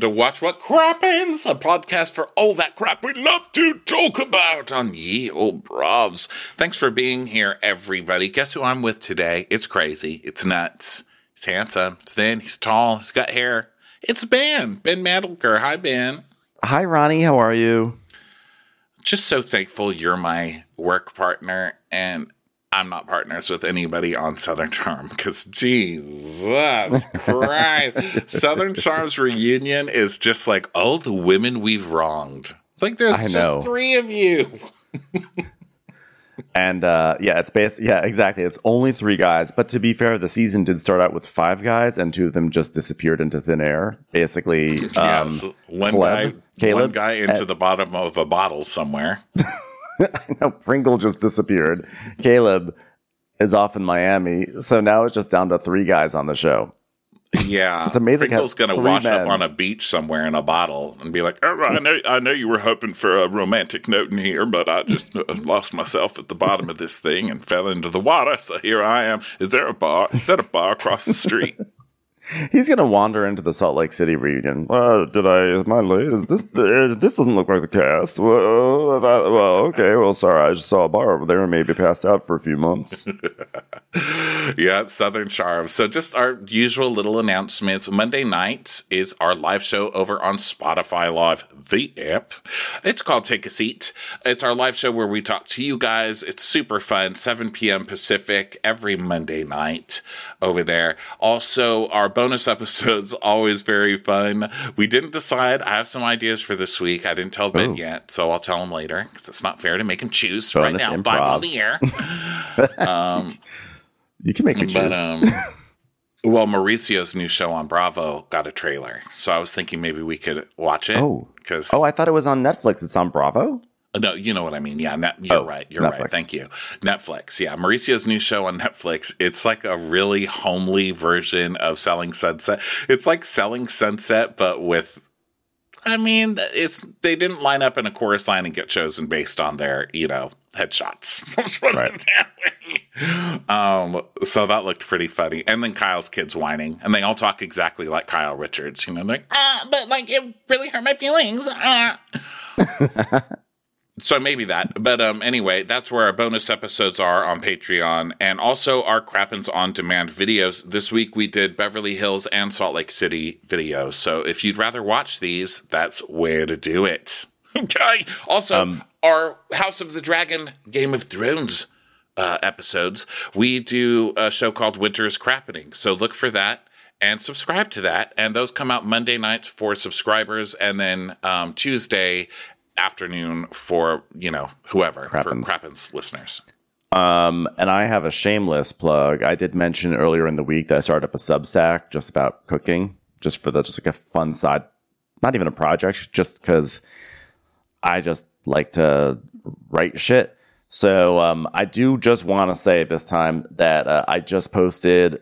hello, and welcome to Watch What Crappens, a podcast for all that crap we love to talk about on Ye Old Bravs. Thanks for being here, everybody. Guess who I'm with today? It's crazy. It's nuts. He's handsome. He's thin. He's tall. He's got hair. It's Ben. Ben Mandelker. Hi, Ben. Hi, Ronnie. How are you? Just so thankful you're my work partner and I'm not partners with anybody on Southern Charm because Jesus Christ. Southern Charm's reunion is just like, all the women we've wronged. It's like there's I just know. three of you. And uh, yeah, it's based. yeah, exactly. It's only three guys, but to be fair, the season did start out with five guys, and two of them just disappeared into thin air. Basically, um, yes. One Caleb, guy Caleb, one guy into the bottom of a bottle somewhere. no, Pringle just disappeared. Caleb is off in Miami, so now it's just down to three guys on the show. Yeah, It's amazing Pringle's gonna three wash up on a beach somewhere in a bottle and be like, oh, "I know, I know you were hoping for a romantic note in here, but I just uh, lost myself at the bottom of this thing and fell into the water. So here I am. Is there a bar? Is that a bar across the street? He's gonna wander into the Salt Lake City reunion. Uh, did I? I late? Is this? This doesn't look like the cast. Well, uh, well, okay. Well, sorry. I just saw a bar over there and maybe passed out for a few months. yeah, Southern Charm. So just our usual little announcements. Monday nights is our live show over on Spotify Live, the app. It's called Take a Seat. It's our live show where we talk to you guys. It's super fun, 7 p.m. Pacific every Monday night over there. Also, our bonus episodes always very fun. We didn't decide. I have some ideas for this week. I didn't tell Ben Ooh. yet, so I'll tell him later because it's not fair to make him choose right now improv. the air. um, You can make me choose. but um, well, Mauricio's new show on Bravo got a trailer, so I was thinking maybe we could watch it. Oh. because oh, I thought it was on Netflix. It's on Bravo. no, you know what I mean. Yeah, net, you're Oh, right. You're right. Thank you. Netflix. Yeah, Mauricio's new show on Netflix. It's like a really homely version of Selling Sunset. It's like Selling Sunset, but with. I mean, it's they didn't line up in a chorus line and get chosen based on their, you know, headshots. Let's put it Right. Um, so that looked pretty funny. And then Kyle's kids whining, and they all talk exactly like Kyle Richards. You know, like, ah, but like it really hurt my feelings. Ah. So maybe that. But um, anyway, that's where our bonus episodes are on Patreon and also our Crappens on Demand videos. This week we did Beverly Hills and Salt Lake City videos. So if you'd rather watch these, that's where to do it. Okay. Also, our House of the Dragon Game of Thrones uh, episodes, we do a show called Winter's Crappening. So look for that and subscribe to that. And those come out Monday nights for subscribers, and then um, Tuesday afternoon for you know whoever Crappens. for Crappens listeners. Um, and I have a shameless plug. I did mention earlier in the week that I started up a Substack just about cooking, just for the just like a fun side, not even a project, just because I just like to write shit. So um, I do just want to say this time that uh, I just posted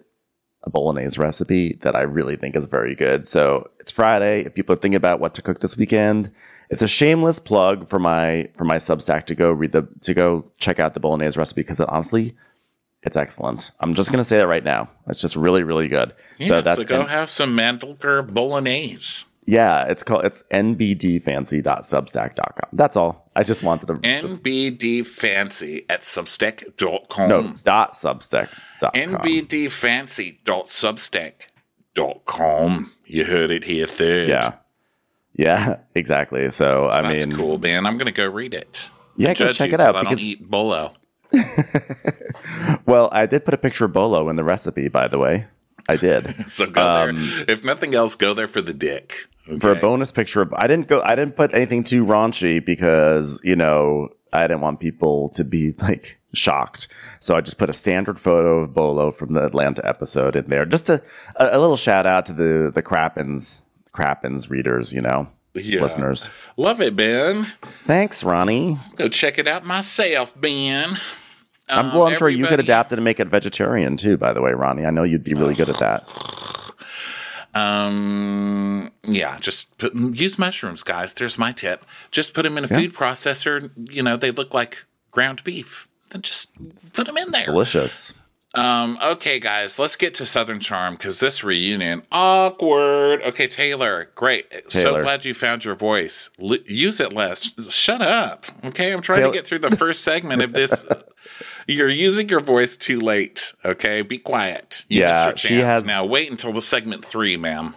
a bolognese recipe that I really think is very good. So it's Friday. If people are thinking about what to cook this weekend, it's a shameless plug for my for my Substack to go read the to go check out the bolognese recipe because it, honestly, it's excellent. I'm just gonna say that right now. It's just really really good. Yeah, so that's go and- have some Mandelker bolognese. yeah. It's called it's nbdfancy.substack.com. That's all. I just wanted to just, NBD Fancy at substack.com. no dot substack.com. NBDfancy.substack.com. You heard it here third. Yeah. Yeah, exactly. So I mean That's mean, cool, man. I'm going to go read it. Yeah, go check it out. I don't eat bolo. well, I did put a picture of Bolo in the recipe, by the way. I did. So go there. If nothing else, go there for the dick. Um, for a bonus picture of I didn't go I didn't put anything too raunchy because, you know, I didn't want people to be like shocked. So I just put a standard photo of Bolo from the Atlanta episode in there. Just a, a, little shout out to the the Crappens Crappens readers, you know, Yeah. listeners. Love it, Ben. Thanks, Ronnie. Go check it out myself, Ben. I'm, Um, well, I'm sure you could adapt it and make it vegetarian too, by the way, Ronnie. I know you'd be really good at that. Um, yeah, just put, use mushrooms, guys. There's my tip. Just put them in a food processor. You know, they look like ground beef. Then just put them in there. Delicious. Um, okay, guys, let's get to Southern Charm because this reunion awkward. Okay, Taylor, great. So glad you found your voice. L- use it less. Shut up. Okay, I'm trying Taylor- to get through the first segment of this. You're using your voice too late. Okay, be quiet. You Yeah, she has- Now wait until the segment three, ma'am.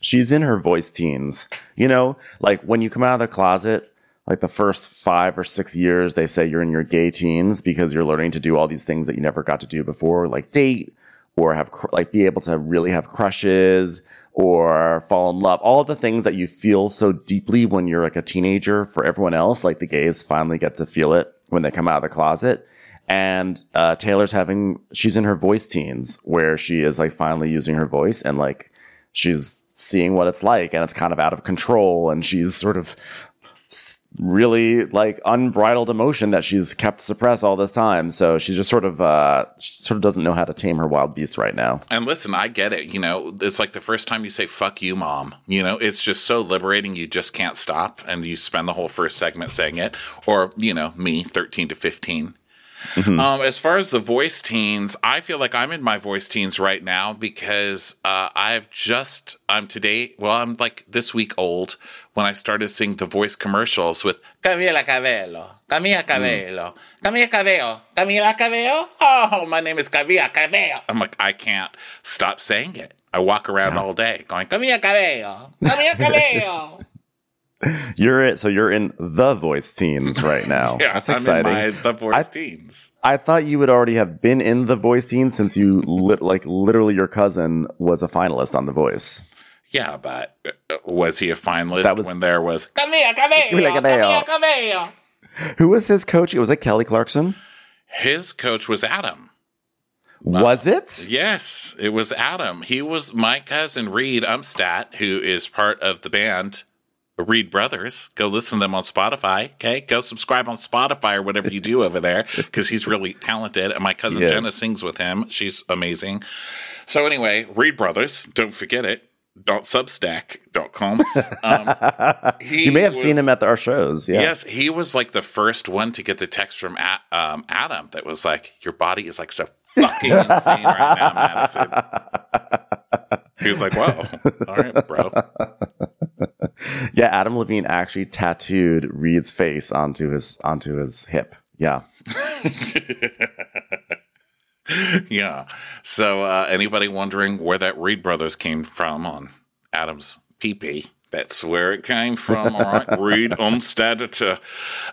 she's in her voice teens. You know, like when you come out of the closet, like the first five or six years, they say you're in your gay teens because you're learning to do all these things that you never got to do before, like date or have cr- like be able to really have crushes or fall in love. All the things that you feel so deeply when you're like a teenager for everyone else, like the gays finally get to feel it when they come out of the closet. And uh, Taylor's having, she's in her voice teens where she is like finally using her voice and like she's seeing what it's like and it's kind of out of control and she's sort of s- really like unbridled emotion that she's kept suppressed all this time so she's just sort of uh she sort of doesn't know how to tame her wild beast right now And listen, I get it. You know, it's like the first time you say "fuck you, mom." You know, it's just so liberating. You just can't stop, and you spend the whole first segment saying it. Or you know, me, thirteen to 15 Um, as far as the voice teens, I feel like I'm in my voice teens right now because uh, I've just I'm today. Well, I'm like this week old when I started seeing the voice commercials with Camila Cabello, Camila Cabello, Camila Cabello, Camila Cabello. Oh, my name is Camila Cabello. I'm like I can't stop saying it. I walk around all day going Camila Cabello, Camila Cabello. you're it so you're in the voice teens right now yeah, that's I'm exciting in my the voice I- teens. i thought you would already have been in the voice teens since you lit like literally your cousin was a finalist on the voice Yeah, but uh, was he a finalist That was- when there was Camila Cabello? Camila Cabello. Camila Cabello. who was his coach it was like kelly clarkson His coach was Adam. was it Yes, it was Adam. He was my cousin Reed Umstat, who is part of the band Reed Brothers. Go listen to them on Spotify. Okay, go subscribe on Spotify or whatever you do over there because he's really talented. And my cousin He is. Jenna sings with him. She's amazing. So anyway, Reed Brothers. Don't forget it. Don't Substack.com. Um, he you may have seen him at the, our shows yeah Yes, he was like the first one to get the text from um, Adam that was like, "Your body is like so fucking insane right now, Madison." He was like, "Whoa, all right, bro." Yeah, Adam Levine actually tattooed Reed's face onto his onto his hip. Yeah. yeah. So, uh, anybody wondering where that Reed Brothers came from on Adam's PP? That's where it came from. All right, Reed Umstead.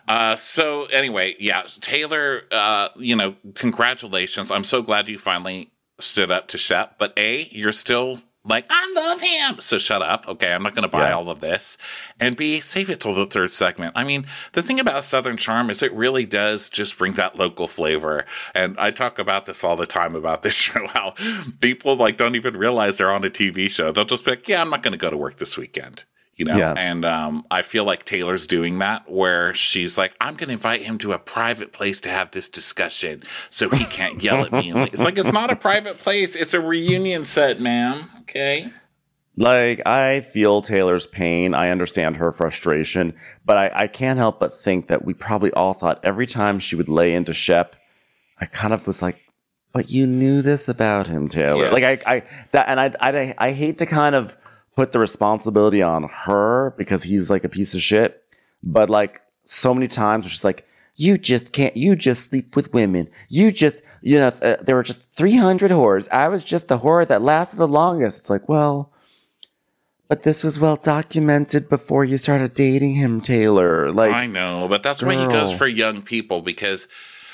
Uh, so anyway, yeah, Taylor. Uh, you know, congratulations. I'm so glad you finally stood up to Shep. But a, you're still like, I love him. So shut up. Okay, I'm not going to buy Yeah. all of this. And B, save it till the third segment. I mean, the thing about Southern Charm is it really does just bring that local flavor. And I talk about this all the time about this show, how people like don't even realize they're on a TV show. They'll just be like, yeah, I'm not going to go to work this weekend. You know, Yeah. and um, I feel like Taylor's doing that, where she's like, "I'm going to invite him to a private place to have this discussion, so he can't yell at me." And it's like it's not a private place; it's a reunion set, ma'am. Okay. Like I feel Taylor's pain. I understand her frustration, but I, I can't help but think that we probably all thought every time she would lay into Shep, I kind of was like, but you knew this about him, Taylor. Yes. Like I, I that and I, I I hate to kind of put the responsibility on her because he's like a piece of shit. But like so many times, she's like, "You just can't. You just sleep with women. You just, you know, uh, there were just three hundred whores. I was just the whore that lasted the longest." It's like, well, but this was well documented before you started dating him, Taylor. Like, I know, but that's why he goes for young people because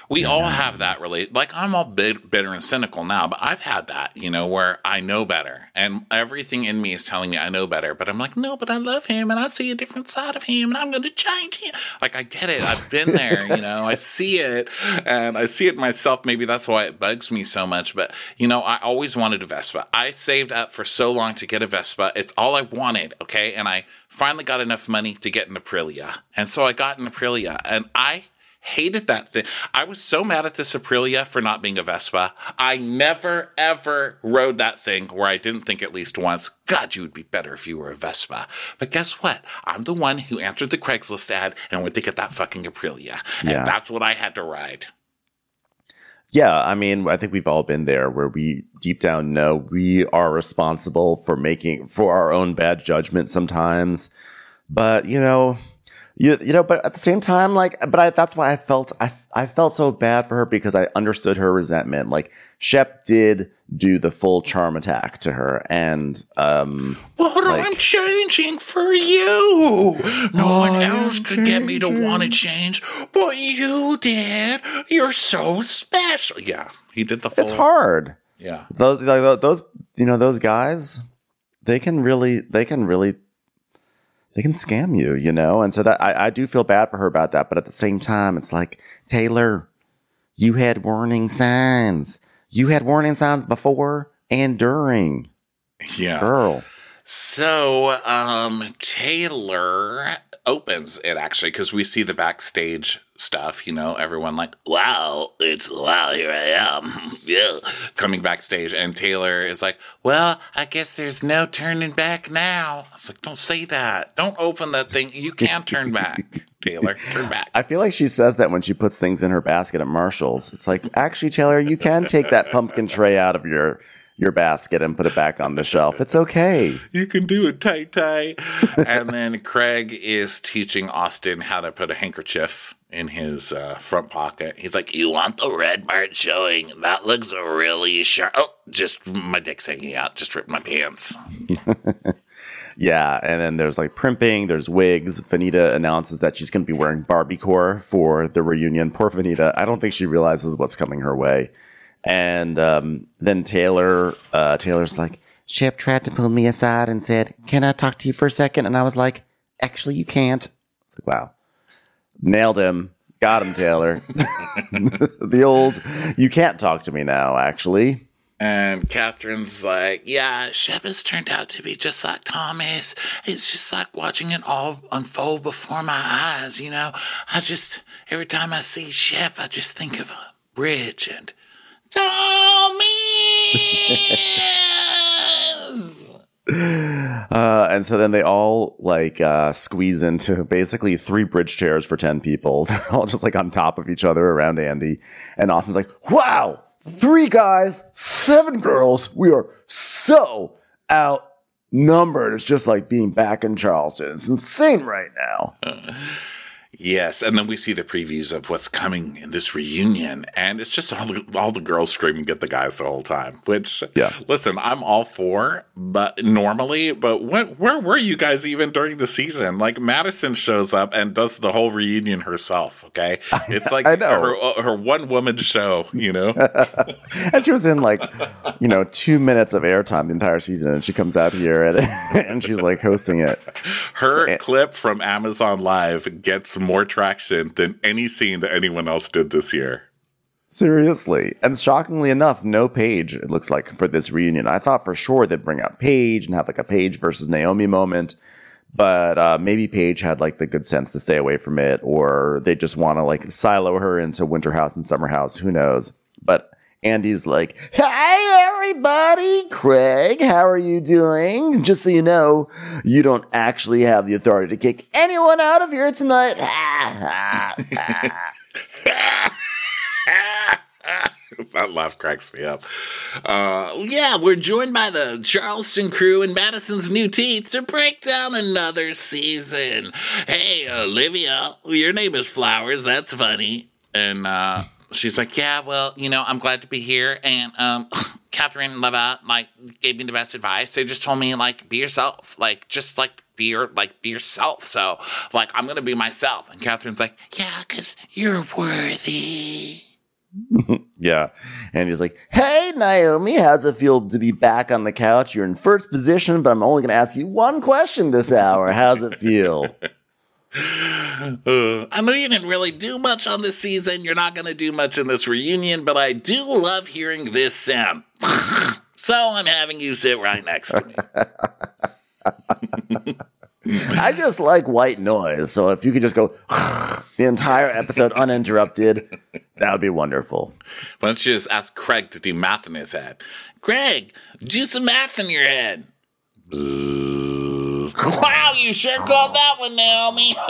we all have that relate. Like I'm all bit, bitter and cynical now, but I've had that, you know, where I know better, and everything in me is telling me I know better. But I'm like, no, but I love him, and I see a different side of him, and I'm going to change him. Like I get it, I've been there, you know, I see it, and I see it myself. Maybe that's why it bugs me so much. But you know, I always wanted a Vespa. I saved up for so long to get a Vespa. It's all I wanted, okay, and I finally got enough money to get an Aprilia, and so I got an Aprilia, and I hated that thing. I was so mad at this Aprilia for not being a Vespa. I never ever rode that thing where I didn't think at least once, God, you would be better if you were a Vespa. But guess what? I'm the one who answered the Craigslist ad and went to get that fucking Aprilia. And Yeah. that's what I had to ride. Yeah, I mean, I think we've all been there where we deep down know we are responsible for making for our own bad judgment sometimes. But, you know, you you know, but at the same time, like, but I, that's why I felt I I felt so bad for her because I understood her resentment. Like Shep did do the full charm attack to her, and um, what Like- I'm changing for you. No one else could get me to want to change, but you did. You're so special. Yeah, he did the full. it's hard. Yeah. Those you know those guys, they can really they can really they can scam you, you know, and so that I, I do feel bad for her about that, but at the same time, it's like Taylor, you had warning signs. You had warning signs before and during, Yeah. girl. So, um, Taylor opens it actually because we see the backstage stuff. You know, everyone like, "Wow, it's wow, here I am." yeah, coming backstage, and Taylor is like, "Well, I guess there's no turning back now." I was like, "Don't say that. Don't open that thing. You can't turn back, Taylor. Turn back." I feel like she says that when she puts things in her basket at Marshalls. It's like, actually, Taylor, you can take that pumpkin tray out of your your basket and put it back on the shelf. It's okay. You can do it tight, tight. and then Craig is teaching Austen how to put a handkerchief in his uh, front pocket. He's like, "You want the red part showing? That looks really sharp." Oh, just my dick's hanging out. Just ripped my pants. Yeah, and then there's like primping, there's wigs. Venita announces that she's going to be wearing Barbiecore for the reunion. Poor Venita. I don't think she realizes what's coming her way. And um, then Taylor, uh, Taylor's like, Shep tried to pull me aside and said, "Can I talk to you for a second? And I was like, "Actually, you can't." It's like, wow, nailed him, got him, Taylor. the old, you can't talk to me now. Actually, And Kathryn's like, "Yeah, Shep has turned out to be just like Thomas. It's just like watching it all unfold before my eyes. You know, I just every time I see Shep, I just think of a bridge and Thomas." Uh, and so then they all like uh, squeeze into basically three bridge chairs for 10 people. They're all just like on top of each other around Andy. And Austen's like, wow, three guys, seven girls. We are so outnumbered. It's just like being back in Charleston. It's insane right now. Yes, and then we see the previews of what's coming in this reunion, and it's just all the, all the girls screaming at the guys the whole time. Which, Yeah. listen, I'm all for, but normally, but what, where were you guys even during the season? Like Madison shows up and does the whole reunion herself. Okay, it's like I know. her her one woman show. You know, And she was in like, you know, two minutes of airtime the entire season. And she comes out here and, and she's like hosting it. her So- eh clip from Amazon Live gets more traction than any scene that anyone else did this year. Seriously. And shockingly enough, no Paige, it looks like, for this reunion. I thought for sure they'd bring out Paige and have like a Paige versus Naomi moment. But uh, maybe Paige had like the good sense to stay away from it, or they just want to like silo her into Winter House and Summer House. Who knows? But Andy's like, Hi, everybody. Craig, how are you doing? Just so you know, you don't actually have the authority to kick anyone out of here tonight. that laugh cracks me up. Uh, yeah, we're joined by the Charleston crew and Madison's New Teeth to break down another season. Hey, Olivia, your name is Flowers. That's funny. And uh, she's like, yeah, well, you know, I'm glad to be here. And um, Kathryn Leva, like, gave me the best advice. They just told me, like, be yourself. Like, just, like, be your, like, be yourself. So, like, I'm going to be myself. And Kathryn's like, yeah, because you're worthy. Yeah. And he's like, Hey, Naomi, how's it feel to be back on the couch? You're in first position, but I'm only going to ask you one question this hour. How's it feel? Uh, I know you didn't really do much on this season. You're not going to do much in this reunion, but I do love hearing this sound. so I'm having you sit right next to me. I just like white noise. So if you could just go the entire episode uninterrupted, that would be wonderful. Why don't you just ask Craig to do math in his head? Craig, do some math in your head. wow, you sure called that one, Naomi.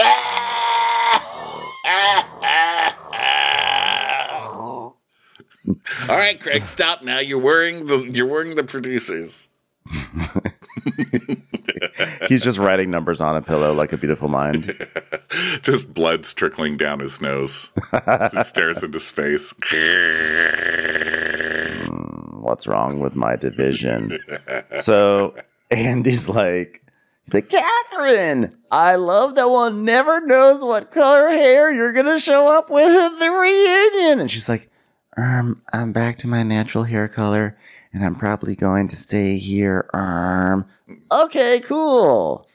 All right, Craig, stop now. You're worrying the you're worrying the producers. He's just writing numbers on a pillow like a beautiful mind. Just blood's trickling down his nose. Just stares into space. Hmm, what's wrong with my division? So Andy's like, he's like, Kathryn, I love that one never knows what color hair you're gonna show up with at the reunion. And she's like, um, I'm back to my natural hair color, and I'm probably going to stay here. Um, okay, cool.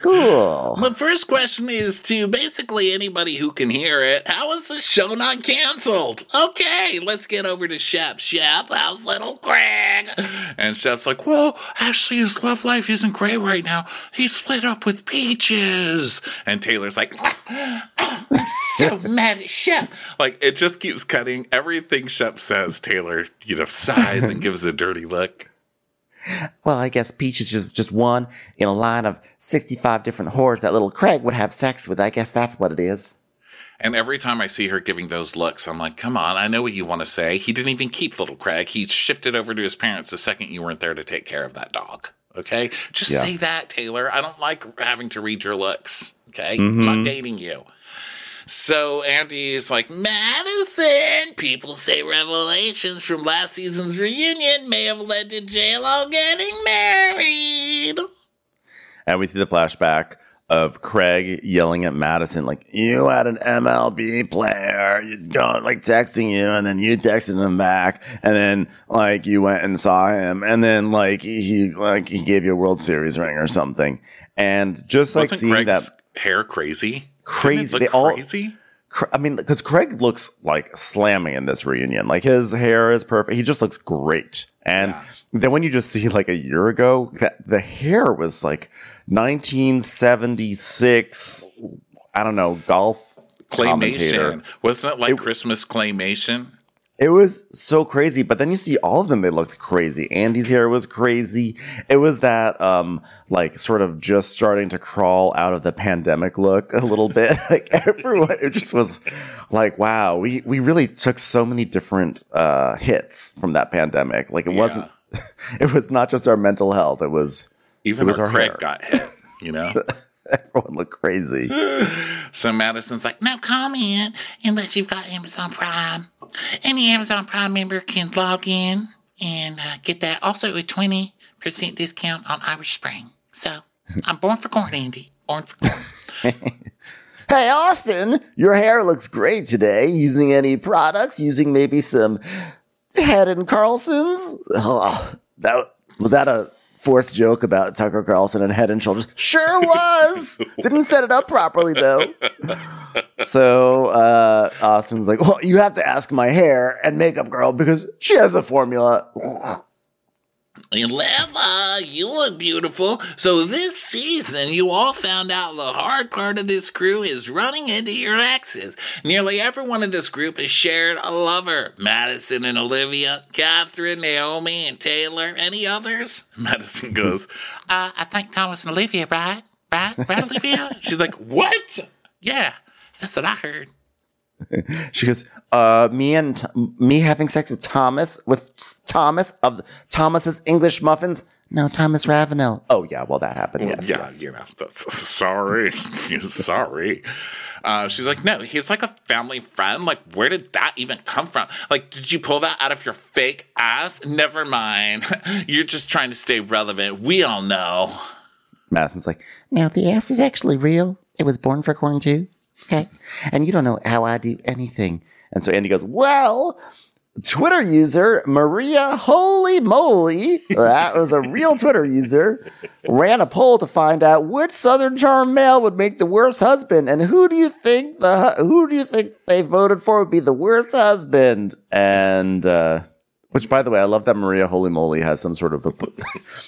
Cool. My first question is to basically anybody who can hear it. How is the show not canceled? Okay, let's get over to Shep. Shep, how's little Craig? And Shep's like, well, actually, his love life isn't great right now. He's split up with Peaches. And Taylor's like, I'm so mad at Shep. Like, it just keeps cutting. Everything Shep says, Taylor, you know, sighs and gives a dirty look. Well, I guess Peach is just, just one in a line of 65 different whores that little Craig would have sex with. I guess that's what it is. And every time I see her giving those looks, I'm like, come on, I know what you want to say. He didn't even keep little Craig. He shifted over to his parents the second you weren't there to take care of that dog. Okay? Just Yeah. say that, Taylor. I don't like having to read your looks. Okay? I'm not mm-hmm. dating you. So Andy's like, Madison, people say revelations from last season's reunion may have led to JLo getting married. And we see the flashback of Craig yelling at Madison, like, you had an MLB player, you going like texting you, and then you texted him back, and then like you went and saw him, and then like he like he gave you a World Series ring or something. And just like Wasn't seeing Greg's that hair crazy? Crazy. It They all- crazy? Cr- I mean, because Craig looks like slamming in this reunion. Like his hair is perfect. He just looks great. And Yeah. then when you just see like a year ago, that the hair was like 1976. I don't know golf. Claymation. Wasn't it like Christmas claymation? It was so crazy, but then you see all of them, they looked crazy. Andy's hair was crazy. It was that, um, like sort of just starting to crawl out of the pandemic look a little bit. like everyone, it just was like, wow, we, we really took so many different, uh, hits from that pandemic. Like it wasn't, it was not just our mental health. It was, Even It was our our Craig hair. got hit, you know? everyone looked crazy. so Madison's like, no comment unless you've got Amazon Prime. Any Amazon Prime member can log in and uh, get that. Also, a 20% discount on Irish Spring. So I'm born for corn, Andy. Born for corn. Hey, Austen, your hair looks great today. Using any products? Using maybe some Head and Carlson's? Oh, that was that a forced joke about Tucker Carlson and Head and Shoulders? Sure was. Didn't set it up properly though. So uh, Austen's like, well, you have to ask my hair and makeup girl because she has the formula. And Leva, you look beautiful. So this season, you all found out the hard part of this crew is running into your exes. Nearly everyone in this group has shared a lover. Madison and Olivia, Kathryn, Naomi, and Taylor. Any others? Madison goes, uh, I think Thomas and Olivia, right? Right? Right, Olivia? She's like, what? Yeah, that's what I heard. She goes, uh, me and me having sex with Thomas with Thomas of Thomas's English muffins. No, Thomas Ravenel. Oh yeah, well that happened. yes, yeah, yes. you know, that's sorry. sorry. Uh, she's like, no, he's like a family friend. Like, where did that even come from? Like, did you pull that out of your fake ass? Never mind. You're just trying to stay relevant. We all know. Madison's like, now the ass is actually real. It was born for corn too. Okay, and you don't know how I do anything. And so Andy goes, well. Twitter user Maria Holy Moly, that was a real Twitter user, ran a poll to find out which Southern Charm male would make the worst husband, and who do you think the who do you think they voted for would be the worst husband? And uh, which, by the way, I love that Maria Holy Moly has some sort of a,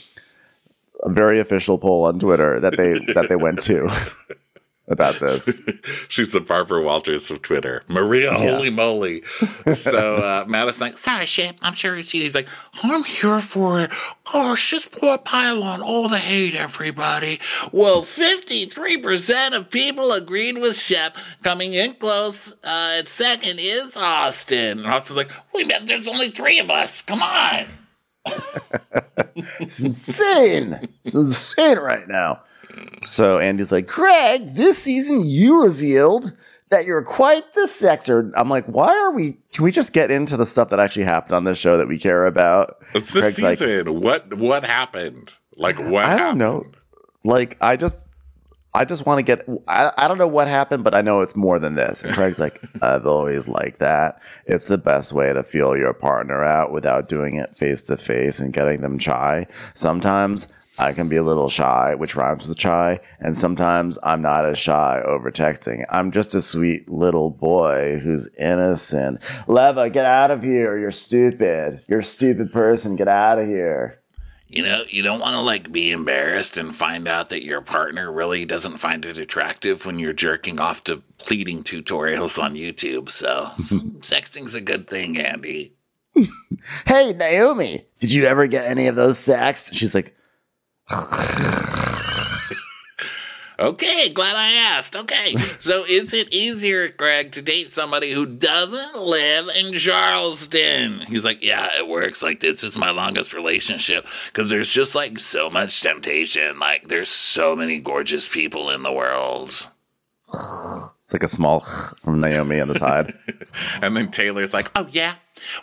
a very official poll on Twitter that they that they went to. about this. She's the Barbara Walters of Twitter. Maria, Yeah. holy moly. so uh, Matt's like, sorry, Shep, I'm sure it's you. He's like, I'm here for it. Gosh, just pour pile on all the hate, everybody. Well, 53% of people agreed with Shep. Coming in close uh, at second is Austen. And Austen's like, wait there's only three of us. Come on. It's insane. It's insane right now. So Andy's like, Craig, this season you revealed that you're quite the sexer. I'm like, why are we? Can we just get into the stuff that actually happened on this show that we care about? It's the Craig's like, season. what what happened? Like what I don't know. Like, I just, I just want to get. I, I don't know what happened, but I know it's more than this. And Craig's like, I've always liked that. It's the best way to feel your partner out without doing it face to face and getting them shy. Sometimes. I can be a little shy, which rhymes with shy, and sometimes I'm not as shy over texting. I'm just a sweet little boy who's innocent. Leva, get out of here. You're stupid. You're a stupid person. Get out of here. You know, you don't want to like be embarrassed and find out that your partner really doesn't find it attractive when you're jerking off to pleading tutorials on YouTube. So sexting's a good thing, Andy. hey Naomi, did you ever get any of those sacks? She's like, Okay, glad I asked. Okay, so is it easier, Greg, to date somebody who doesn't live in Charleston? He's like, yeah, it works. Like this is my longest relationship because there's just like so much temptation. Like there's so many gorgeous people in the world. it's like a small from Naomi on the side. And then Taylor's like, oh, yeah?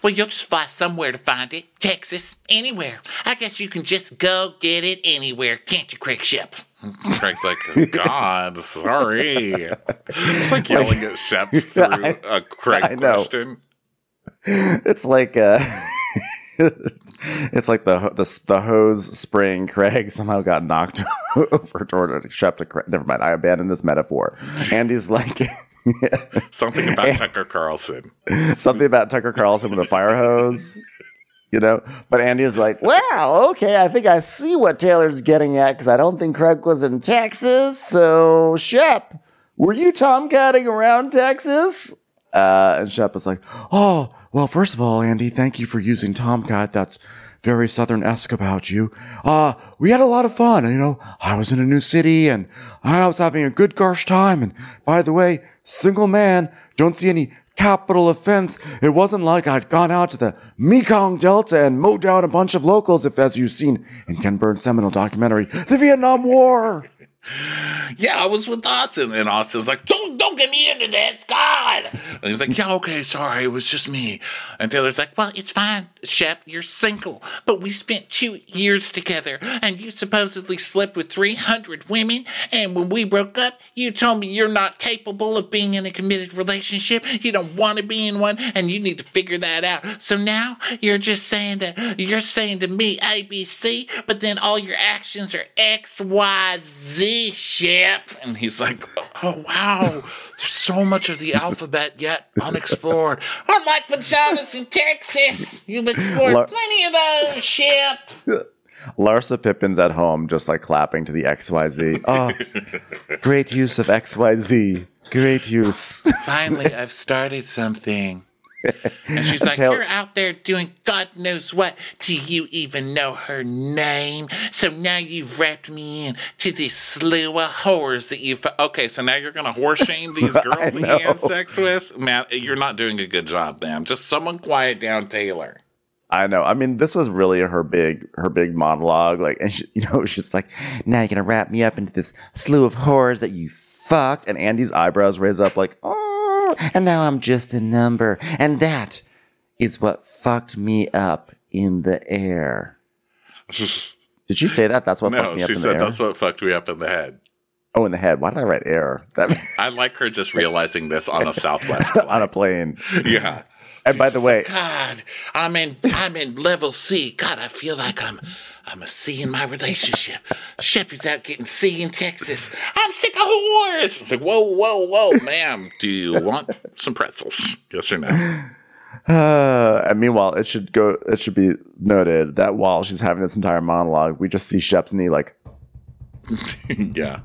Well, you'll just fly somewhere to find it. Texas, anywhere. I guess you can just go get it anywhere, can't you, Craig Shep? Craig's like, oh, God, sorry. It's like yelling at Shep through I- a Craig I know. question. it's like uh it's like the, the the hose spraying Craig somehow got knocked over toward a Shep to Craig. Never mind, I abandoned this metaphor. Andy's like Something about Tucker Carlson. something about Tucker Carlson with a fire hose. You know, but Andy's like, well, okay, I think I see what Taylor's getting at because I don't think Craig was in Texas. So, Shep, were you tomcatting around Texas? Uh, and Shep was like, oh, well, first of all, Andy, thank you for using tomcat. That's very southern esque about you. Uh, we had a lot of fun. You know, I was in a new city and I was having a good gosh time. And by the way, single man, don't see any capital offense. It wasn't like I'd gone out to the Mekong Delta and mowed down a bunch of locals, if as you've seen in Ken Burns' seminal documentary, The Vietnam War. Yeah, I was with Austen. And Austen's like, don't, don't get me into this, God. And he's like, yeah, okay, sorry, it was just me. And Taylor's like, well, it's fine, Shep, you're single. But we spent two years together, and you supposedly slept with 300 women. And when we broke up, you told me you're not capable of being in a committed relationship. You don't want to be in one, and you need to figure that out. So now you're just saying that you're saying to me ABC, but then all your actions are X, Y, Z, Shep. And he's like, oh, wow, there's so much of the alphabet yet unexplored. Unlike vaginas in Texas, you've explored Lar- plenty of those, ship. Larsa Pippen's at home, just like clapping to the XYZ. Oh, great use of XYZ. Great use. Finally, I've started something. And she's like, Tell- You're out there doing God knows what. Do you even know her name? So now you've wrapped me in to this slew of whores that you've. Okay, so now you're going to whore shame these girls that you had sex with? Man, you're not doing a good job, man. Just someone quiet down Taylor. I know. I mean, this was really her big, her big monologue. Like, and she, you know, she's like, "Now you're gonna wrap me up into this slew of horrors that you fucked." And Andy's eyebrows raise up, like, "Oh!" And now I'm just a number, and that is what fucked me up in the air. Did she say that? That's what no, fucked me up she in the said air. that's what fucked me up in the head. oh, in the head. Why did I write air? That I like her just realizing this on a Southwest flight. on a plane. yeah. And by the way, God, I'm in I'm in level C. God, I feel like I'm I'm a C in my relationship. Sheffy's out getting C in Texas. I'm sick of whores. It's like, whoa, whoa, whoa, ma'am. Do you want some pretzels? Yes or no? Uh, and meanwhile, it should go. It should be noted that while she's having this entire monologue, we just see Shep's knee like yeah.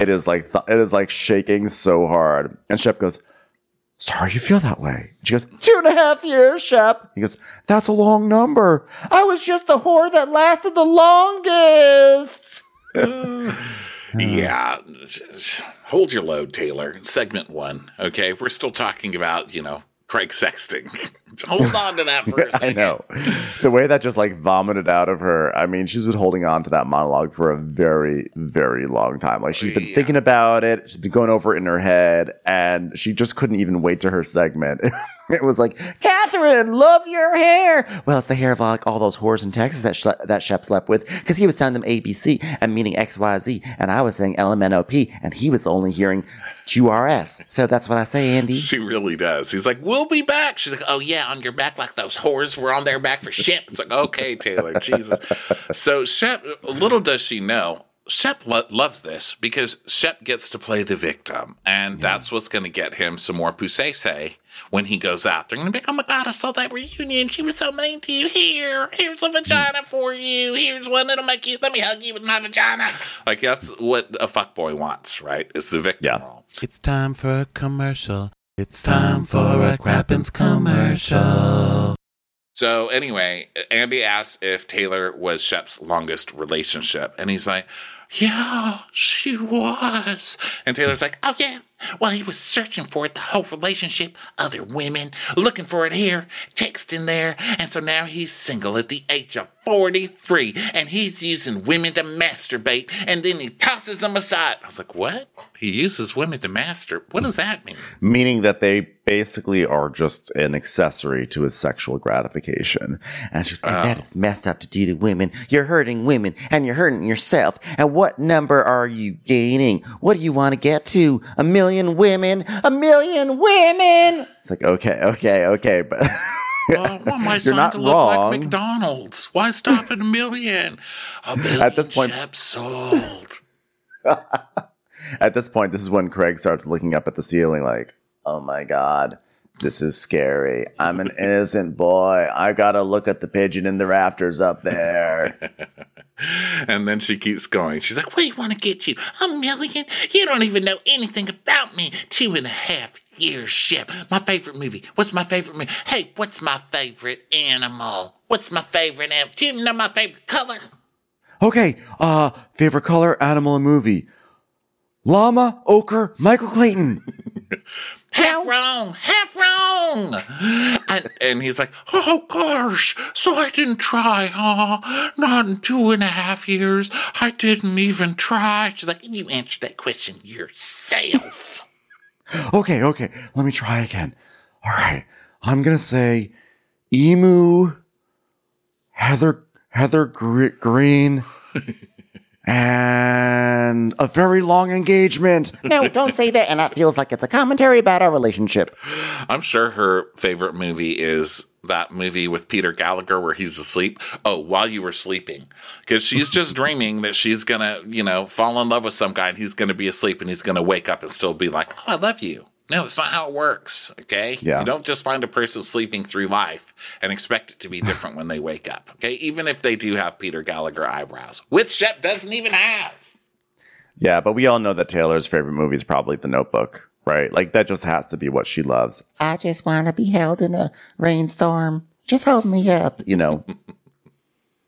it is like th- it is like shaking so hard. And Shep goes, "Sorry, you feel that way." She goes, two and a half years, Shep." He goes, "That's a long number. I was just the whore that lasted the longest." yeah. Hold your load, Taylor. Segment one. Okay. We're still talking about, you know, Craig sexting. Hold on to that for a second. I know. The way that just like vomited out of her. I mean, she's been holding on to that monologue for a very, very long time. Like she's been Yeah. thinking about it. She's been going over it in her head, and she just couldn't even wait to her segment. it was like, Kathryn, love your hair. Well, it's the hair of like all those whores in Texas that sh- that Shep slept with because he was telling them ABC and meaning X Y Z, and I was saying LMNOP, and he was only hearing QRS. So that's what I say, Andy. She really does. He's like, "We'll be back." She's like, "Oh yeah, on your back like those whores were on their back for Shep." It's like, "Okay, Taylor, Jesus." So Shep, little does she know, Shep lo- loves this because Shep gets to play the victim, and that's what's going to get him some more pusese when he goes out. They're going to be like, "Oh my god, I saw that reunion. She was so mean to you. Here, here's a vagina for you. Here's one that'll make you. Let me hug you with my vagina." Like that's what a fuckboy wants, right? It's the victim Yeah. role. It's time for a commercial. It's time for a Crappens commercial. So anyway, Andy asks if Taylor was Shep's longest relationship, and he's like, "Yeah, she was." And Taylor's like, "Oh yeah." Well, he was searching for it the whole relationship, other women, looking for it here, texting there, and so now he's single at the age of 43, and he's using women to masturbate, and then he tosses them aside. I was like, what? He uses women to masturbate? What does that mean? meaning that they basically are just an accessory to his sexual gratification. And she's like, that oh. is messed up to do to women. You're hurting women and you're hurting yourself. And what number are you gaining? What do you want to get to? A million women? A million women? It's like, okay, okay, okay, but. Oh, well, why am I You're starting not to look like. McDonald's? Why stop at a million? A million At this point- Shep sold. At this point, this is when Craig starts looking up at the ceiling like, oh my God, this is scary. I'm an innocent boy. I gotta look at the pigeon in the rafters up there. And then she keeps going. She's like, What do you want to get to? A million? You don't even know anything about me. Two and a half years, Shep. My favorite movie. What's my favorite movie? Hey, what's my favorite animal? What's my favorite animal? Do you even know my favorite color? Okay, uh, favorite color, animal, and movie. Llama, ochre, Michael Clayton. Half wrong, half wrong. And, and he's like, Oh gosh, so I didn't try, huh? Not in two and a half years. I didn't even try. She's like, You answered that question yourself. Okay, okay, let me try again. All right, I'm gonna say emu, Heather, Heather Gr- Green, and a very long engagement. No, don't say that. And that feels like it's a commentary about our relationship. I'm sure her favorite movie is that movie with Peter Gallagher where he's asleep. Oh, while you were sleeping. Because she's just dreaming that she's going to, you know, fall in love with some guy and he's going to be asleep and he's going to wake up and still be like, oh, I love you. No, it's not how it works. Okay. Yeah. You don't just find a person sleeping through life and expect it to be different when they wake up. Okay. Even if they do have Peter Gallagher eyebrows, which Shep doesn't even have. Yeah, but we all know that Taylor's favorite movie is probably The Notebook, right? Like that just has to be what she loves. I just want to be held in a rainstorm. Just hold me up, you know.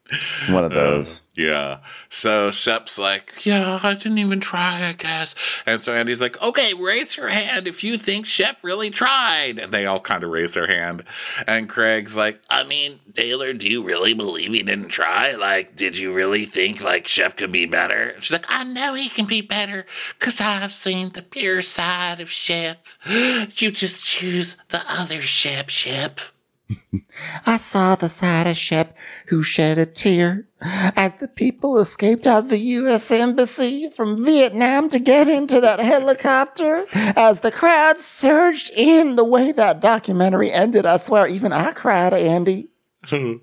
One of um, those. Yeah. So Shep's like, yeah, I didn't even try, I guess. And so Andy's like, okay, raise your hand if you think Shep really tried. And they all kind of raise their hand. And Craig's like, I mean, Taylor, do you really believe he didn't try? Like, did you really think like Shep could be better? And she's like, I know he can be better because I've seen the pure side of Shep. You just choose the other Shep, Shep. I saw the side of Shep who shed a tear as the people escaped out of the U.S. Embassy from Vietnam to get into that helicopter. As the crowd surged in the way that documentary ended, I swear, even I cried, Andy.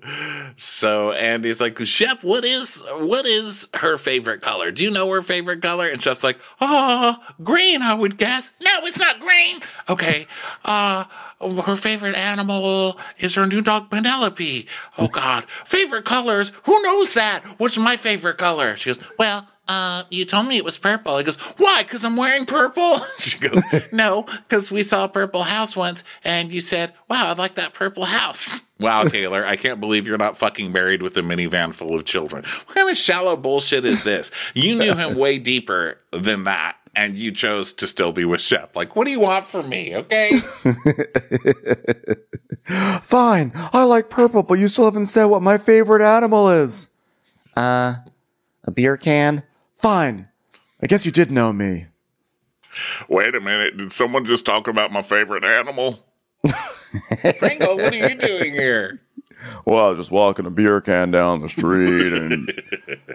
So Andy's like, Chef, what is what is her favorite color? Do you know her favorite color? And Chef's like, oh, green, I would guess. No, it's not green. Okay. Uh her favorite animal is her new dog Penelope. Oh God, favorite colors? Who knows that? What's my favorite color? She goes, well, uh, you told me it was purple. He goes, why? Because I'm wearing purple? She goes, no, because we saw a purple house once and you said, wow, I like that purple house. Wow, Taylor, I can't believe you're not fucking married with a minivan full of children. What kind of shallow bullshit is this? You knew him way deeper than that, and you chose to still be with Shep. Like, what do you want from me, okay? Fine, I like purple, but you still haven't said what my favorite animal is. Uh, a beer can? Fine. I guess you did know me. Wait a minute, did someone just talk about my favorite animal? Pringle, what are you doing here? Well, I was just walking a beer can down the street and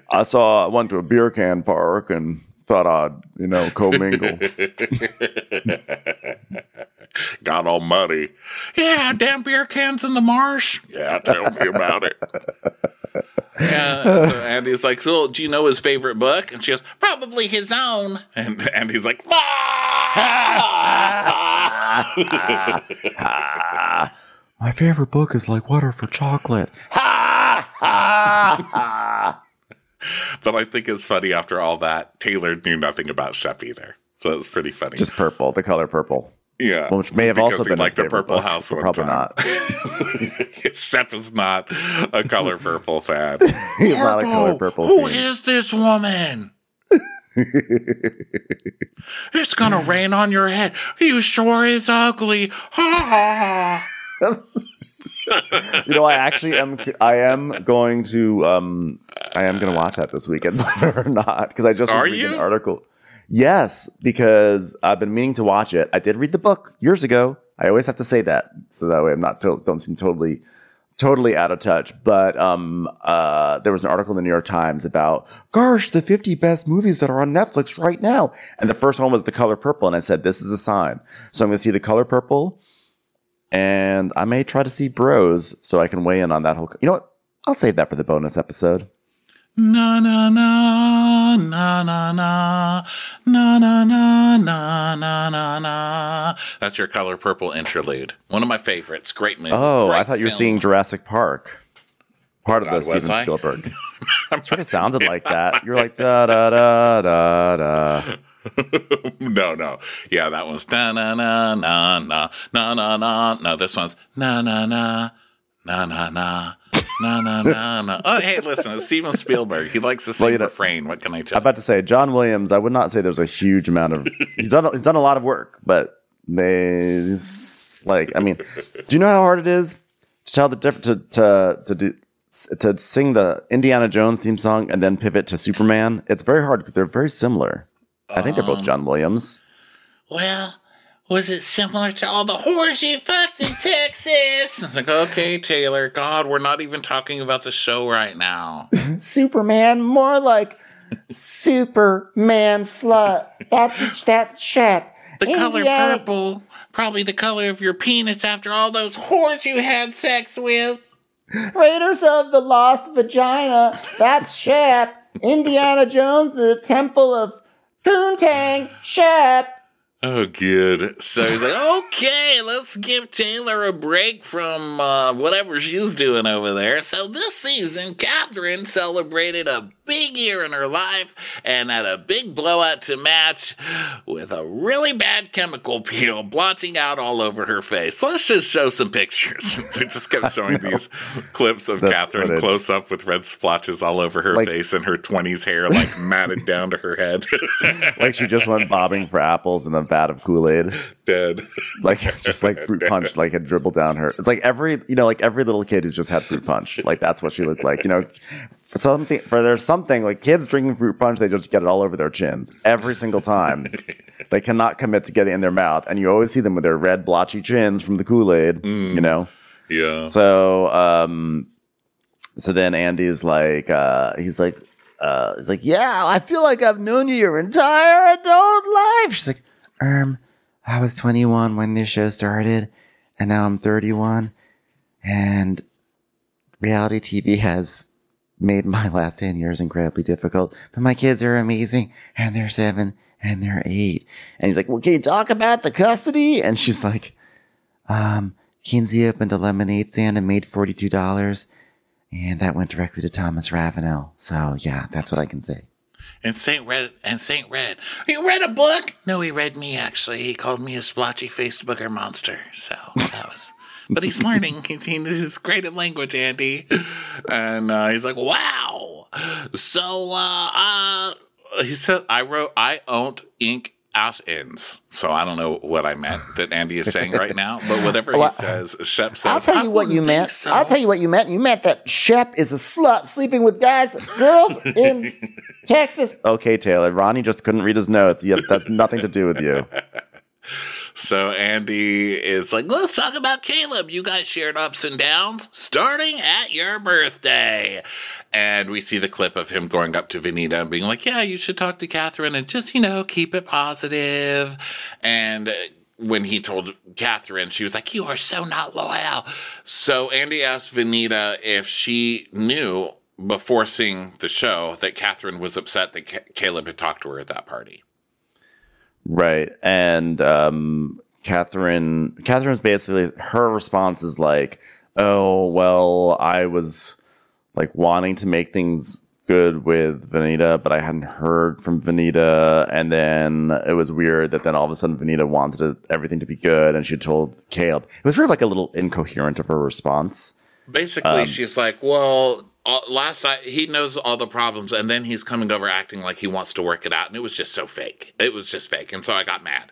I saw, I went to a beer can park and thought I'd, you know, commingle. Got all muddy. Yeah, damn beer cans in the marsh. Yeah, tell me about it. Yeah, so Andy's like, so do you know his favorite book? And she goes, probably his own. And Andy's like, ah! My favorite book is like Water for Chocolate. but I think it's funny after all that, Taylor knew nothing about Shep either. So it's pretty funny. Just purple, the color purple. yeah. Which may have Because also been like the purple book, house one Probably time. not. Shep is not a color purple fan. He's not a color purple. Who fiend. is this woman? it's gonna rain on your head. You sure is ugly. Ha Ha ha. You know, I actually am. I am going to. Um, I am going to watch that this weekend, believe or not, because I just Are read an you? article. Yes, because I've been meaning to watch it. I did read the book years ago. I always have to say that, so that way I'm not to- don't seem totally, totally out of touch. But um, uh, there was an article in the New York Times about, gosh, the 50 best movies that are on Netflix right now, and the first one was The Color Purple, and I said this is a sign. So I'm going to see The Color Purple and I may try to see Bros so I can weigh in on that whole. You know what? I'll save that for the bonus episode. Na na na na na na na na na na na na na. That's your color purple interlude. One of my favorites. Great movie. Oh, I thought you were film. seeing Jurassic Park. Part of God, the Steven I? Spielberg. It sort of sounded like that. You're like da da da da da. No, no. Yeah, that one's na na na na na na na na. No, this one's na na na na na na na na na na. Oh, hey, listen, it's Steven Spielberg. He likes the same you know- refrain. What can I tell? I'm about to say John Williams. I would not say there's a huge amount of. He's done. He's done a lot of work, but there's like. I mean, do you know how hard it is to tell the difference to to to do. To sing the Indiana Jones theme song and then pivot to Superman, it's very hard because they're very similar. I think they're Um, both John Williams. well, was it similar to all the whores you fucked in Texas? I'm like, okay, Taylor. God, we're not even talking about the show right now. Superman, more like Superman slut. That's that's Shep. The color Indiana- purple, probably the color of your penis after all those whores you had sex with. Raiders of the Lost Vagina. That's Shep. Indiana Jones, the Temple of Poontang. Shep. Oh, good. So he's like, okay, let's give Taylor a break from uh, whatever she's doing over there. So this season, Kathryn celebrated a big year in her life and had a big blowout to match with a really bad chemical peel blotching out all over her face. Let's just show some pictures. they just kept showing these clips of That Kathryn footage. close up with red splotches all over her Like- face and her 20s hair like matted down to her head. like she just went bobbing for apples in a vat of Kool Aid, Dead. like just like fruit punch, like it dribbled down her. It's like every you know, like every little kid who's just had fruit punch, like that's what she looked like. You know, for something, for there's something like kids drinking fruit punch, they just get it all over their chins every single time. they cannot commit to getting it in their mouth, and you always see them with their red blotchy chins from the Kool Aid. You know. Yeah. So, um, so then Andy's like, uh, he's like, uh, he's like, yeah, I feel like I've known you your entire adult life. She's like, um, I was 21 when this show started, and now I'm 31, and reality TV has made my last 10 years incredibly difficult, but my kids are amazing, and they're seven and they're eight. And he's like, well, can you talk about the custody? And she's like, Um, Kensie opened a lemonade stand and made $42. And that went directly to Thomas Ravenel. So yeah, that's what I can say. And Saint read and Saint read. He read a book? No, he read me actually. He called me a splotchy faced booger monster. So that was. But he's learning. He's, he's great at language, Andy. And uh, he's like, wow. So uh, uh, he said, I wrote, I owned ink out ends. So I don't know what I meant that Andy is saying right now, but whatever he says, Shep says, I'll tell "I you what you meant. so." I'll tell you what you meant. You meant that Shep is a slut sleeping with guys, girls in Texas. Okay, Taylor. Ronnie just couldn't read his notes. Yep, that's nothing to do with you. So Andy is like, let's talk about Caleb. You guys shared ups and downs starting at your birthday. And we see the clip of him going up to Venita and being like, yeah, you should talk to Kathryn and just, you know, keep it positive. And when he told Kathryn, she was like, you are so not loyal. So Andy asked Venita if she knew before seeing the show that Kathryn was upset that Ca- Caleb had talked to her at that party. Right. And um Kathryn Kathryn's basically her response is like, Oh, well, I was like wanting to make things good with Venita, but I hadn't heard from Venita. And then it was weird that then all of a sudden Venita wanted it- everything to be good and she told Caleb. It was sort of like a little incoherent of her response. Basically, she's like, "Well, uh, last night he knows all the problems, and then he's coming over acting like he wants to work it out, and it was just so fake. It was just fake, and so I got mad."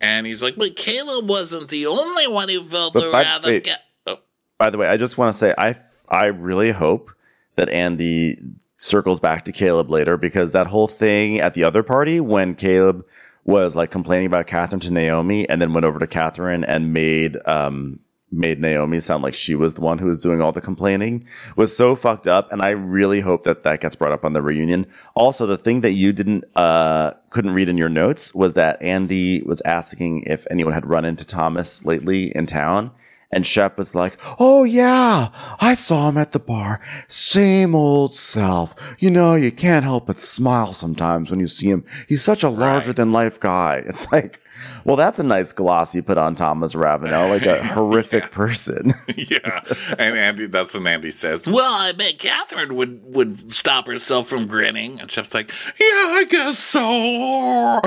And he's like, "But Caleb wasn't the only one who felt But by- rather wait. get." Oh, By the way, I just want to say I I really hope that Andy circles back to Caleb later because that whole thing at the other party when Caleb was like complaining about Kathryn to Naomie and then went over to Kathryn and made um made Naomie sound like she was the one who was doing all the complaining was so fucked up and I really hope that that gets brought up on the reunion. Also, the thing that you didn't uh couldn't read in your notes was that Andy was asking if anyone had run into Thomas lately in town and Shep was like, Oh, yeah, I saw him at the bar. Same old self. You know, you can't help but smile sometimes when you see him. He's such a larger than life guy. It's like, well, that's a nice gloss you put on Thomas Ravenel, like a horrific person. yeah, and Andy, that's when Andy says, "Well, I bet Kathryn would would stop herself from grinning," and Shep's like, "Yeah, I guess so."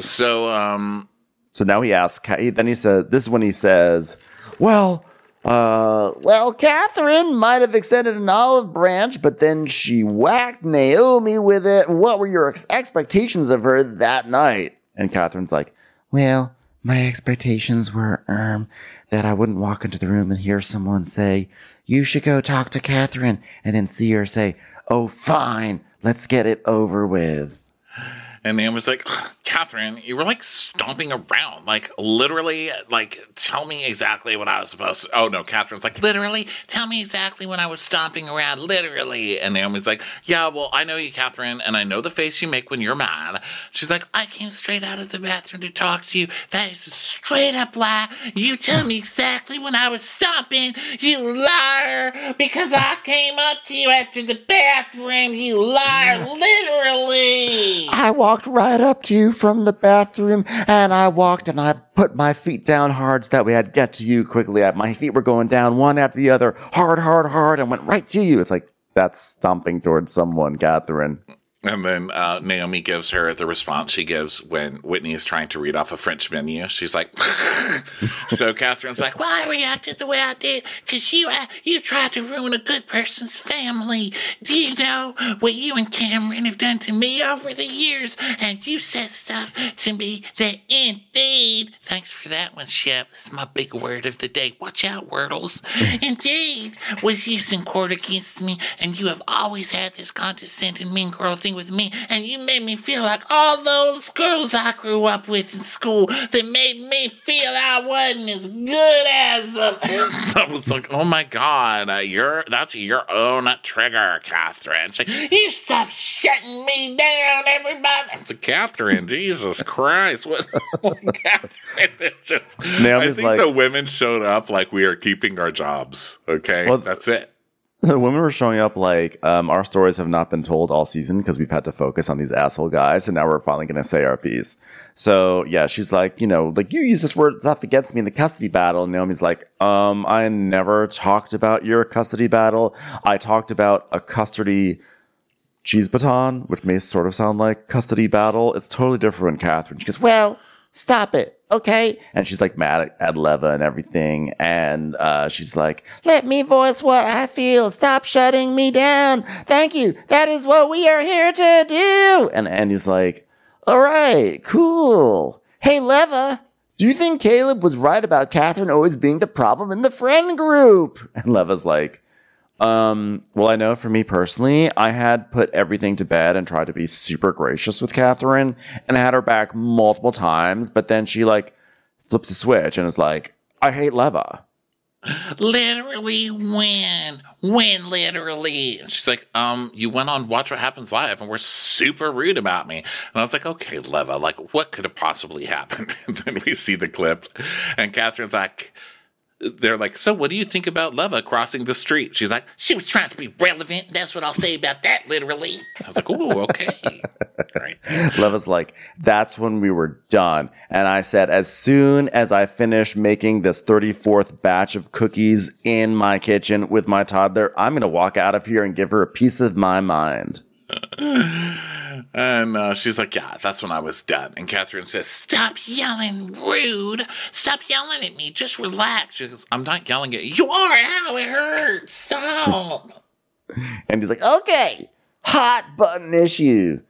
So, um, so now he asks, then he says, This is when he says, Well, uh, Well, Kathryn might have extended an olive branch, but then she whacked Naomie with it. What were your ex- expectations of her that night? and Kathryn's like, Well, my expectations were um that I wouldn't walk into the room and hear someone say, "You should go talk to Kathryn," and then see her say, "Oh, fine, let's get it over with." And Naomie's like, Kathryn, you were like stomping around. Like, literally, like, tell me exactly what I was supposed to. Oh, no. Kathryn's like, literally, tell me exactly when I was stomping around. Literally. And Naomie's like, yeah, well, I know you, Kathryn, and I know the face you make when you're mad. She's like, I came straight out of the bathroom to talk to you. That is a straight up lie. You tell me exactly when I was stomping, you liar, because I came up to you after the bathroom, you liar. Literally. I walked right up to you from the bathroom, and I walked and I put my feet down hard so that way I'd get to you quickly. My feet were going down one after the other, hard, hard, hard, and went right to you. It's like, That's stomping towards someone, Kathryn. And then uh, Naomie gives her the response she gives when Whitney is trying to read off a French menu. She's like, so Kathryn's like, "Why well, I reacted the way I did because you uh, you tried to ruin a good person's family. Do you know what you and Cameran have done to me over the years? And you said stuff to me that indeed, thanks for that one, Shep. That's my big word of the day. Watch out, Wordles. indeed, was used in court against me, and you have always had this condescending mean girl thing with me, and you made me feel like all those girls I grew up with in school that made me feel I wasn't as good as them. I was like, oh my god, uh, you're that's your own trigger, Kathryn. She's like, you stop shutting me down, everybody. I was like, Kathryn, Jesus Christ, what? Kathryn, it's just. I think like- the women showed up like we are keeping our jobs. Okay, Well, that's it. The women were showing up like um, our stories have not been told all season because we've had to focus on these asshole guys, and now we're finally going to say our piece. So yeah, she's like, you know, like you use this word stuff against me in the custody battle, and Naomie's like, um, I never talked about your custody battle. I talked about a custody cheese baton, which may sort of sound like custody battle. It's totally different, Kathryn. She goes, Well, stop it, okay? and she's like mad at, at Leva and everything, and uh, she's like, Let me voice what I feel. Stop shutting me down. Thank you. That is what we are here to do. and Andy's like, All right, cool. Hey, Leva, do you think Caleb was right about Kathryn always being the problem in the friend group? And Leva's like, um, well, I know for me personally, I had put everything to bed and tried to be super gracious with Kathryn and I had her back multiple times, but then she like flips a switch and is like, I hate Leva. literally when? When literally. And she's like, um, you went on Watch What Happens Live and were super rude about me. And I was like, okay, Leva, like, what could have possibly happened? And then we see the clip, and Kathryn's like, they're like, so what do you think about Leva crossing the street? She's like, she was trying to be relevant. That's what I'll say about that, literally. I was like, ooh, okay. right. Leva's like, that's when we were done. And I said, as soon as I finish making this 34th batch of cookies in my kitchen with my toddler, I'm going to walk out of here and give her a piece of my mind. And uh, she's like, yeah, that's when I was done. And Kathryn says, stop yelling, rude. Stop yelling at me. Just relax. She goes, I'm not yelling at you. You are. Ow, it hurts. Stop. And he's like, Okay, hot button issue.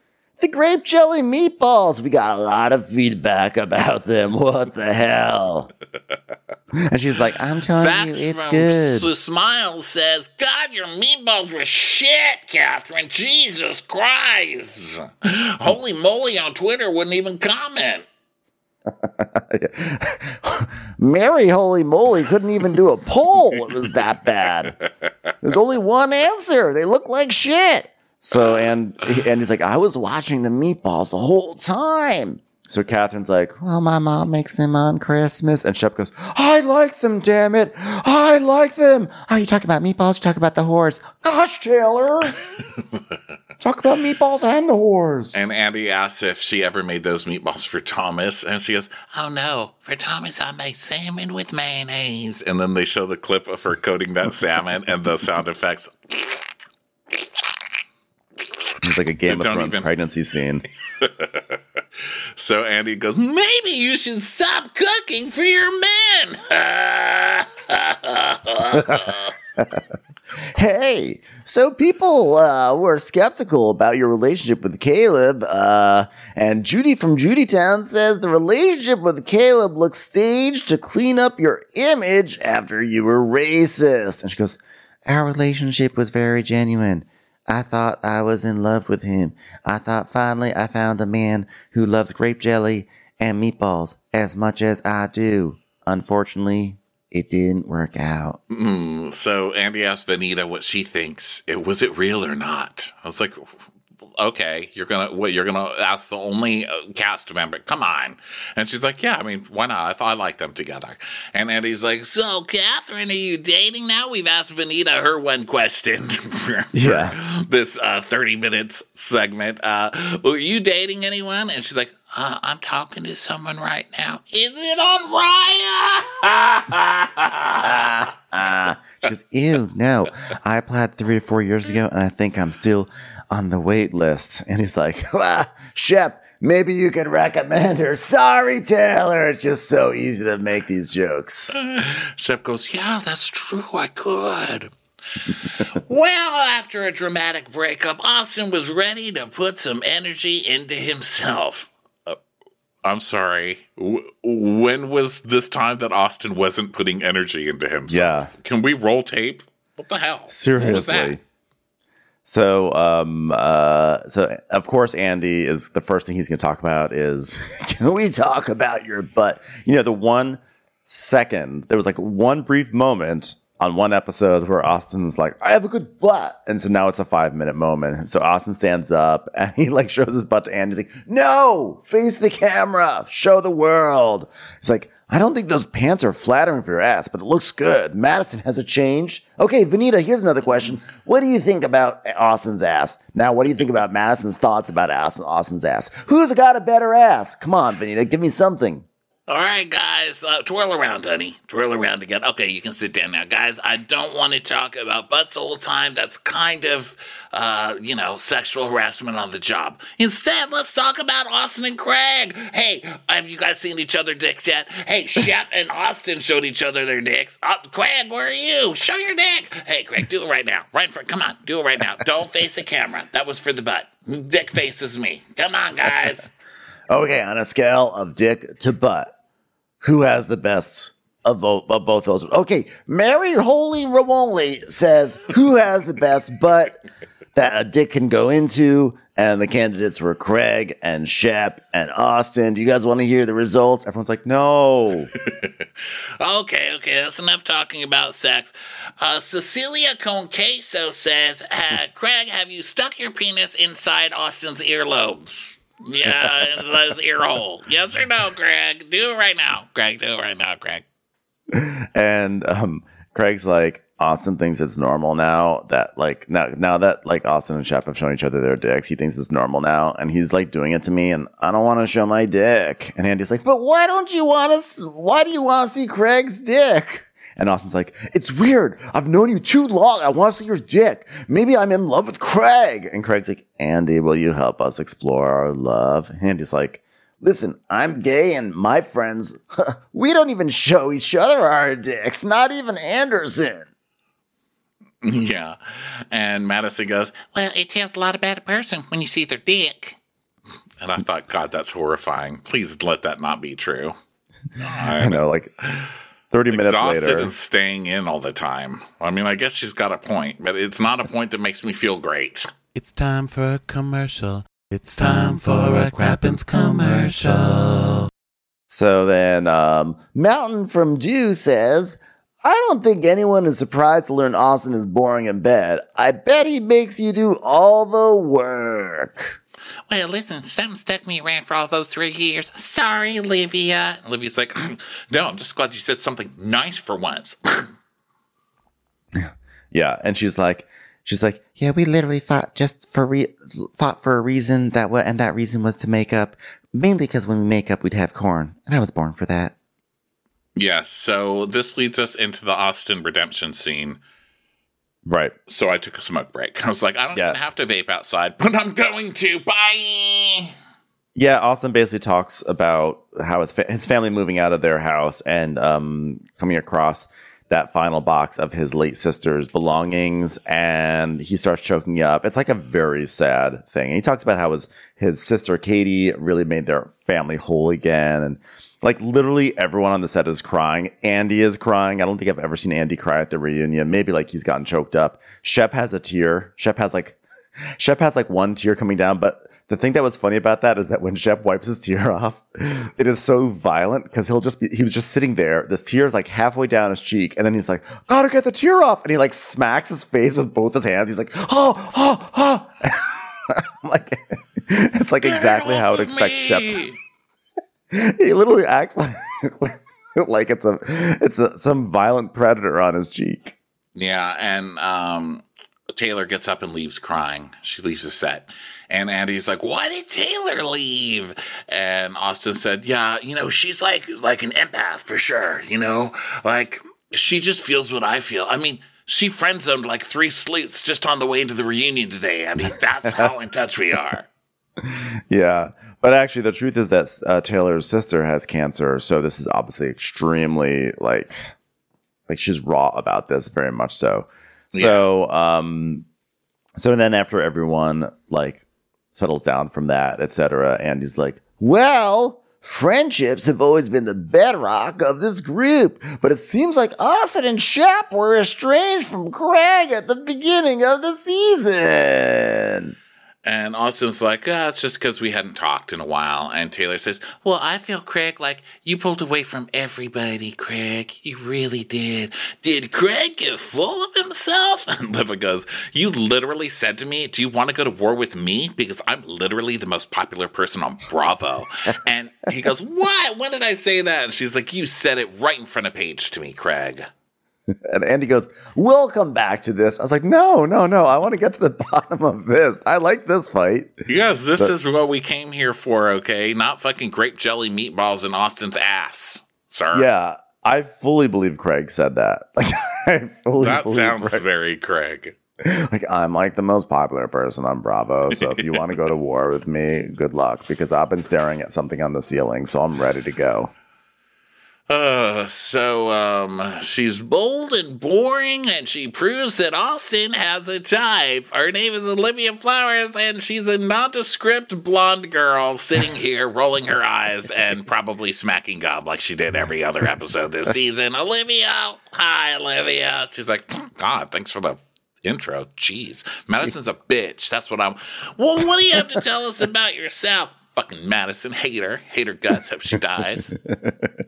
The grape jelly meatballs. We got a lot of feedback about them. What the hell? and she's like, I'm telling That's you, it's from good. S- Smile says, God, your meatballs were shit, Kathryn. Jesus Christ. Holy moly on Twitter wouldn't even comment. Mary, holy moly, couldn't even do a poll. It was that bad. There's only one answer. They look like shit. so, and, and he's like, I was Watching the meatballs the whole time. So Kathryn's like, Well, my mom makes them on Christmas. and Shep goes, I like them, damn it. I like them. Are you talking about meatballs? You talking about the whores? Gosh, Taylor. Talk about meatballs and the whores. And Andy asks if she ever made those meatballs for Thomas. And she goes, Oh no, for Thomas, I made salmon with mayonnaise. And then they show the clip of her coating that salmon and the sound effects. It's like a Game of Thrones even- pregnancy scene. So Andy goes, Maybe you should stop cooking for your men. Hey, so people uh, were skeptical about your relationship with Caleb, uh, and Judy from Judytown says the relationship with Caleb looks staged to clean up your image after you were racist. And she goes, Our relationship was very genuine. I thought I was in love with him. I thought finally I found a man who loves grape jelly and meatballs as much as I do. Unfortunately, it didn't work out. Mm, so Andy asked Venita what she thinks. It was it real or not? I was like, okay, you're gonna what? You're gonna ask the only uh, cast member? Come on! And she's like, yeah, I mean, why not? I thought I liked them together. And Andy's like, so Kathryn, are you dating now? We've asked Venita her one question for, Yeah. this uh, 30 minutes segment. Uh, are you dating anyone? And she's like. Uh, I'm talking to someone right now. Is it on Raya? She goes, ew, no. I applied three or four years ago, and I think I'm still on the wait list. And he's like, ah, Shep, maybe you can recommend her. Sorry, Taylor. It's just so easy to make these jokes. Shep goes, Yeah, that's true. I could. well, after a dramatic breakup, Austen was ready to put some energy into himself. Uh, I'm sorry. W- when was this time that Austen wasn't putting energy into himself? Yeah. Can we roll tape? What the hell? What was that? Seriously. So, um, uh, so of course, Andy is the first thing he's going to talk about is Can we talk about your butt? you know the one second there was like one brief moment on one episode where Austen's like, I have a good butt. And so now it's a five minute moment. So Austen stands up and he like shows his butt to Andy. He's like, no, face the camera, show the world. He's like, I don't think those pants are flattering for your ass, but it looks good. Madison has a change. Okay, Venita, here's another question. What do you think about Austen's ass? Now, what do you think about Madison's thoughts about Austen, Austen's ass? Who's got a better ass? Come on, Venita, give me something. All right, guys, uh, twirl around, honey. Twirl around again. Okay, you can sit down now, guys. I don't want to talk about butts all the time. That's kind of, uh, you know, sexual harassment on the job. Instead, let's talk about Austen and Craig. Hey, have you guys seen each other dicks yet? Hey, Shep and Austen showed each other their dicks. Uh, Craig, where are you? Show your dick. Hey, Craig, do it right now. Right in front. Come on, do it right now. Don't face the camera. That was for the butt. Dick faces me. Come on, guys. Okay, on a scale of dick to butt, who has the best of, bo- of both those? Okay, Mary Holy Ramoli says who has the best butt that a dick can go into, and the candidates were Craig and Shep and Austen. Do you guys want to hear the results? Everyone's like, no. Okay, okay, that's enough talking about sex. Uh, Cecilia Conqueso says, uh, Craig, have you stuck your penis inside Austen's earlobes? Yeah, inside his ear hole. Yes or no, Craig? Do it right now. Craig, do it right now, Craig. and um, Craig's like, Austen thinks it's normal now that like now now that like Austen and Shep have shown each other their dicks, he thinks it's normal now, and he's like doing it to me, and I don't want to show my dick. And Andy's like, but why don't you want to? Why do you want to see Craig's dick? And Austen's like, it's weird. I've known you too long. I want to see your dick. Maybe I'm in love with Craig. And Craig's like, Andy, will you help us explore our love? And Andy's like, Listen, I'm gay and my friends, we don't even show each other our dicks, not even Anderson. Yeah. And Madison goes, Well, it tells a lot about a person when you see their dick. And I thought, God, that's horrifying. Please let that not be true. I know, like 30 minutes Exhausted later. and staying in all the time. I mean, I guess she's got a point, but it's not a point that makes me feel great. It's time for a commercial. It's time for a Crappens commercial. So then, um, Mountain from Dew says, I don't think anyone is surprised to learn Austen is boring in bed. I bet he makes you do all the work. Well, listen, something stuck me around for all those three years. Sorry, Olivia. Olivia's like, No, I'm just glad you said something nice for once. yeah, and she's like, she's like, Yeah, we literally fought just for re- fought for a reason that what, and that reason was to make up. Mainly because when we make up, we'd have corn, and I was born for that. yes, so this leads us into the Austen redemption scene. Right. So I took a smoke break. I was like, I don't Yeah. even have to vape outside, but I'm going to. Bye. Yeah, Austen basically talks about how his, fa- his family moving out of their house and um, coming across that final box of his late sister's belongings, and he starts choking up. It's like a very sad thing. And he talks about how his his sister Katie really made their family whole again, and like literally everyone on the set is crying. Andy is crying. I don't think I've ever seen Andy cry at the reunion. Maybe like he's gotten choked up. Shep has a tear. Shep has like Shep has like one tear coming down, but the thing that was funny about that is that when Shep wipes his tear off, it is so violent because he'll just be, he was just sitting there. This tear is like halfway down his cheek. And then he's like, gotta get the tear off. And he like smacks his face with both his hands. He's like, oh, oh, oh. Like, it's like exactly how I would expect Shep to he literally acts like like it's a it's a, some violent predator on his cheek. Yeah, and um, Taylor gets up and leaves crying. She leaves the set. And Andy's like, "Why did Taylor leave?" And Austen said, "Yeah, you know, she's like like an empath for sure. You know, like she just feels what I feel. I mean, she friend zoned like three sleuths just on the way into the reunion today, Andy. That's how in touch we are." Yeah, but actually, the truth is that uh, Taylor's sister has cancer, so this is obviously extremely like like she's raw about this very much so. So, um, so then after everyone like settles down from that, etc., Andy's like, Well, friendships have always been the bedrock of this group, but it seems like Austen and Shep were estranged from Craig at the beginning of the season. And Austen's like, ah, it's just because we hadn't talked in a while. And Taylor says, Well, I feel, Craig, like you pulled away from everybody, Craig. You really did. Did Craig get full of himself? And Leva goes, You literally said to me, Do you want to go to war with me? Because I'm literally the most popular person on Bravo. and he goes, What? When did I say that? And she's like, You said it right in front of Paige to me, Craig. And Andy goes, We'll come back to this. I was like, No, no, no. I want to get to the bottom of this. I like this fight. Yes, this is what we came here for, okay? Not fucking grape jelly meatballs in Austen's ass, sir. Yeah, I fully believe Craig said that. Like, I fully That sounds Craig. very Craig. like I'm like the most popular person on Bravo. So if you want to go to war with me, good luck because I've been staring at something on the ceiling, so I'm ready to go. Uh, so, um, she's bold and boring, and she proves that Austen has a type. Her name is Olivia Flowers, and she's a nondescript blonde girl sitting here rolling her eyes and probably smacking gum like she did every other episode this season. Olivia! Hi, Olivia! She's like, God, thanks for the intro. Jeez. Madison's a bitch. That's what I'm. Well, what do you have to tell us about yourself? Fucking Madison, hater, hater guts. Hope she dies.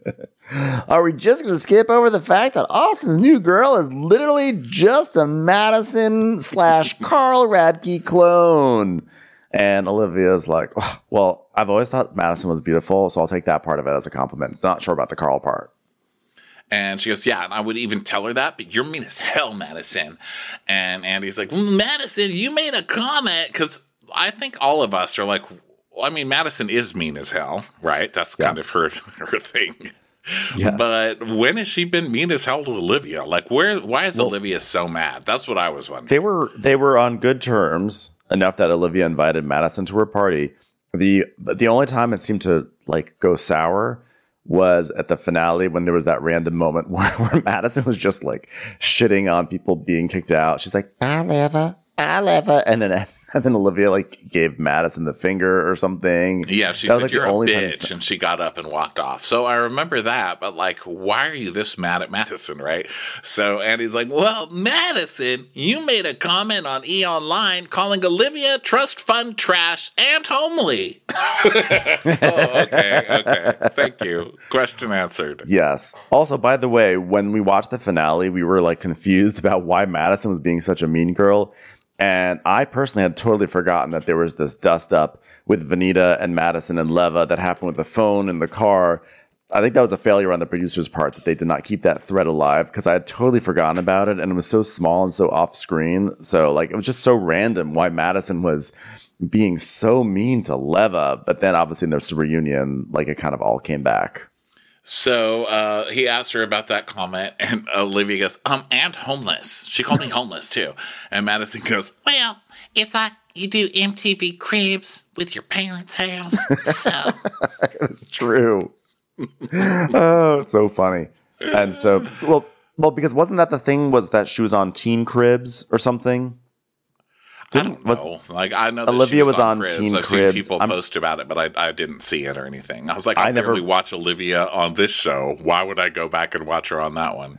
Are we just going to skip over the fact that Austen's new girl is literally just a Madison slash Carl Radke clone? And Olivia's like, "Oh, well, I've always thought Madison was beautiful, so I'll take that part of it as a compliment. Not sure about the Carl part. And she goes, Yeah, and I would even tell her that, but you're mean as hell, Madison. And Andy's like, "Mm, Madison, you made a comment because I think all of us are like, well, I mean, Madison is mean as hell, right? That's kind of her her thing. Yeah. But when has she been mean as hell to Olivia? Like, where? Why is Olivia so mad? That's what I was wondering. They were they were on good terms enough that Olivia invited Madison to her party. The the only time it seemed to like go sour was at the finale when there was that random moment where, where Madison was just like shitting on people being kicked out. She's like, "Bye, Liva, bye, Liva," and then and then Olivia like gave Madison the finger or something. Yeah, she That was, like, you're a only bitch, and she got up and walked off. So I remember that, but like, why are you this mad at Madison, right? So Andy's like, "Well, Madison, you made a comment on E Online calling Olivia trust fund trash and homely." oh, okay, okay, thank you. Question answered. Yes. Also, by the way, when we watched the finale, we were like confused about why Madison was being such a mean girl. And I personally had totally forgotten that there was this dust up with Vanita and Madison and Leva that happened with the phone in the car. I think that was a failure on the producer's part that they did not keep that thread alive because I had totally forgotten about it and it was so small and so off screen. So, like, it was just so random why Madison was being so mean to Leva. But then, obviously, in this reunion, like, it kind of all came back. So uh, he asked her about that comment, and Olivia goes, "Um, and homeless." She called me homeless too, and Madison goes, Well, it's like you do MTV Cribs with your parents' house. So, It's true. oh, it's so funny. And so, well, well, because wasn't that the thing? Was that she was on Teen Cribs or something? I don't was- know. like I know that Olivia she was on Teen Cribs. Teen I've Cribs. seen people I'm- post about it, but I, I didn't see it or anything. I was like, I I, never- never watch Olivia on this show. Why would I go back and watch her on that one?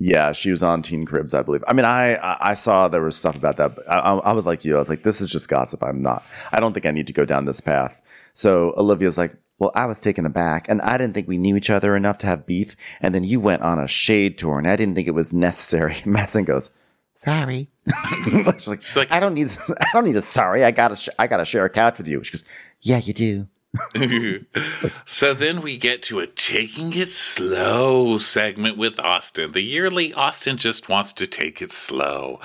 Yeah, she was on Teen Cribs, I believe. I mean, I I saw there was stuff about that, but I, I was like you. I was like, this is just gossip. I'm not. I don't think I need to go down this path. So Olivia's like, well, I was taken aback, and I didn't think we knew each other enough to have beef. And then you went on a shade tour, and I didn't think it was necessary. Madison goes, sorry. She's like, like- I don't need, I don't need a sorry. I gotta, sh- I gotta share a couch with you. She goes, yeah, you do. so then we get to a taking it slow segment with Austen. The yearly Austen just wants to take it slow.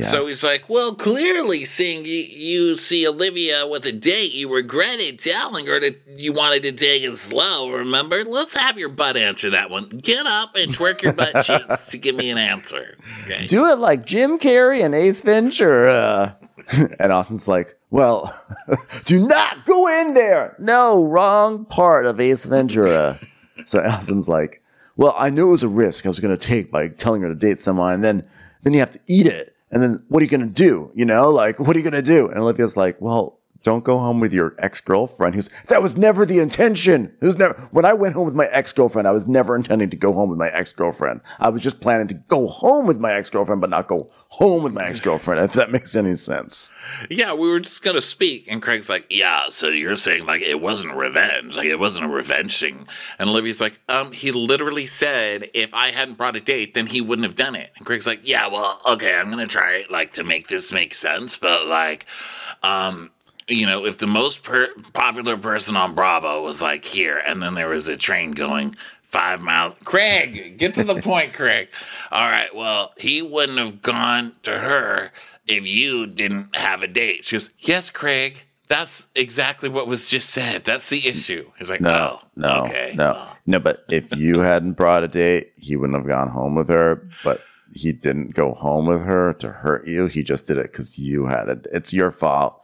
So he's like, Well, clearly, seeing you, you see Olivia with a date, you regretted telling her that you wanted to take it slow, remember? Let's have your butt answer that one. Get up and twerk your butt cheeks to give me an answer. Okay. do it like Jim Carrey and Ace Ventura. and Austen's like, well, do not go in there. No, wrong part of Ace Ventura. so Austen's like, well, I knew it was a risk I was going to take by telling her to date someone, and then then you have to eat it. And then what are you going to do? You know, like, what are you going to do? And Olivia's like, well, don't go home with your ex girlfriend. Who's that was never the intention. Was never when I went home with my ex girlfriend. I was never intending to go home with my ex girlfriend. I was just planning to go home with my ex girlfriend, but not go home with my ex girlfriend. If that makes any sense. Yeah, we were just gonna speak, and Craig's like, "Yeah, so you're saying like it wasn't revenge, like it wasn't a revenge thing?" And Olivia's like, "Um, he literally said if I hadn't brought a date, then he wouldn't have done it." And Craig's like, "Yeah, well, okay, I'm gonna try like to make this make sense, but like, um." You know, if the most per- popular person on Bravo was like here, and then there was a train going five miles. Craig, get to the point, Craig. All right, well, he wouldn't have gone to her if you didn't have a date. She goes, Yes, Craig. That's exactly what was just said. That's the issue. He's like, No, oh, no, okay. no, no. But if you hadn't brought a date, he wouldn't have gone home with her. But he didn't go home with her to hurt you. He just did it because you had it. It's your fault.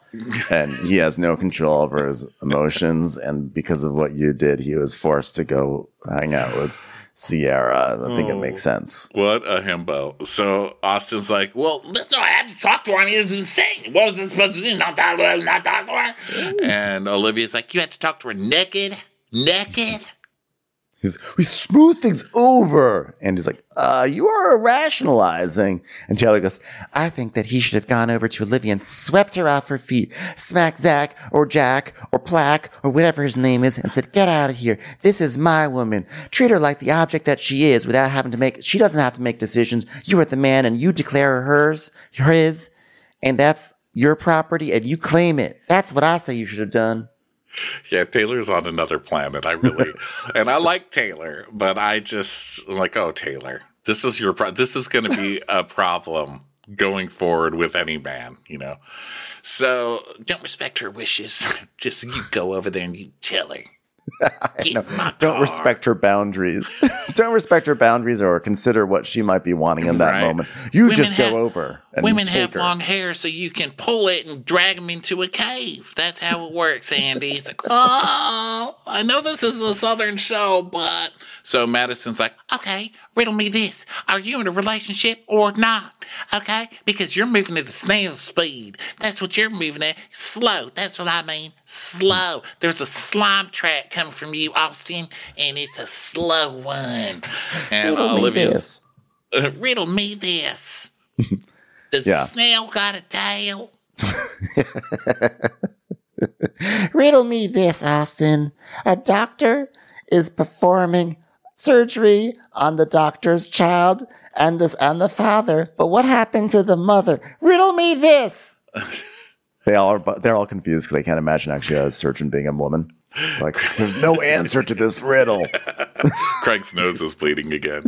And he has no control over his emotions. And because of what you did, he was forced to go hang out with Sierra. I think it makes oh, sense. What a himbo. So Austen's like, Well, listen, I had to talk to her. I mean, it's insane. What was I supposed to do? Not talk to her, not talk to her. And Olivia's like, You had to talk to her naked? Naked? He's, we smooth things over. And he's like, uh, you are rationalizing. And Taylor goes, I think that he should have gone over to Olivia and swept her off her feet, smacked Zach or Jack or Plaque or whatever his name is, and said, Get out of here. This is my woman. Treat her like the object that she is without having to make, she doesn't have to make decisions. You are the man and you declare her hers, his, and that's your property and you claim it. That's what I say you should have done. Yeah, Taylor's on another planet. I really, and I like Taylor, but I just I'm like, oh, Taylor, this is your, pro- this is going to be a problem going forward with any man, you know. So don't respect her wishes. Just you go over there and you tell her. Don't car. respect her boundaries. don't respect her boundaries or consider what she might be wanting in that Right. moment. You Women just have- go over and Women have her. long hair so you can pull it and drag them into a cave. That's how it works, Andy. It's like, oh, I know this is a southern show, but So Madison's like, okay, riddle me this. Are you in a relationship or not? Okay? Because you're moving at a snail's speed. That's what you're moving at. Slow. That's what I mean. Slow. There's a slime track coming from you, Austen, and it's a slow one. and Riddle me this. Uh, riddle me this. Does Yeah. the snail got a tail? Riddle me this, Austen. A doctor is performing surgery on the doctor's child and this and the father, but what happened to the mother? Riddle me this. They all are, but they're all confused because they can't imagine actually a surgeon being a woman. It's like, there's no answer to this riddle. Craig's nose is bleeding again.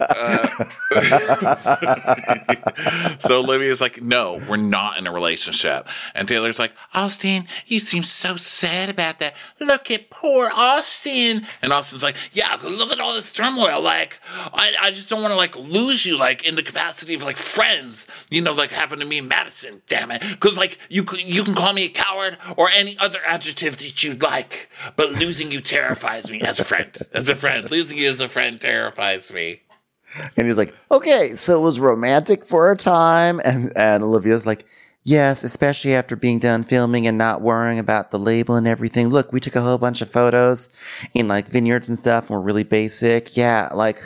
Uh, so Olivia's like, no, we're not in a relationship. And Taylor's like, Austen, you seem so sad about that. Look at poor Austen. and Austin's like, yeah, look at all this turmoil. Like, I, I just don't want to like lose you, like in the capacity of like friends. You know, like happened to me in Madison. Damn it, because like you you can call me a coward or any other adjective that you'd like, but losing you terrifies me as a friend. As a friend, losing you as a friend terrifies me. And he's like, okay, so it was romantic for a time. And, and Olivia's like, Yes, especially after being done filming and not worrying about the label and everything. Look, we took a whole bunch of photos in like vineyards and stuff and we're really basic. Yeah, like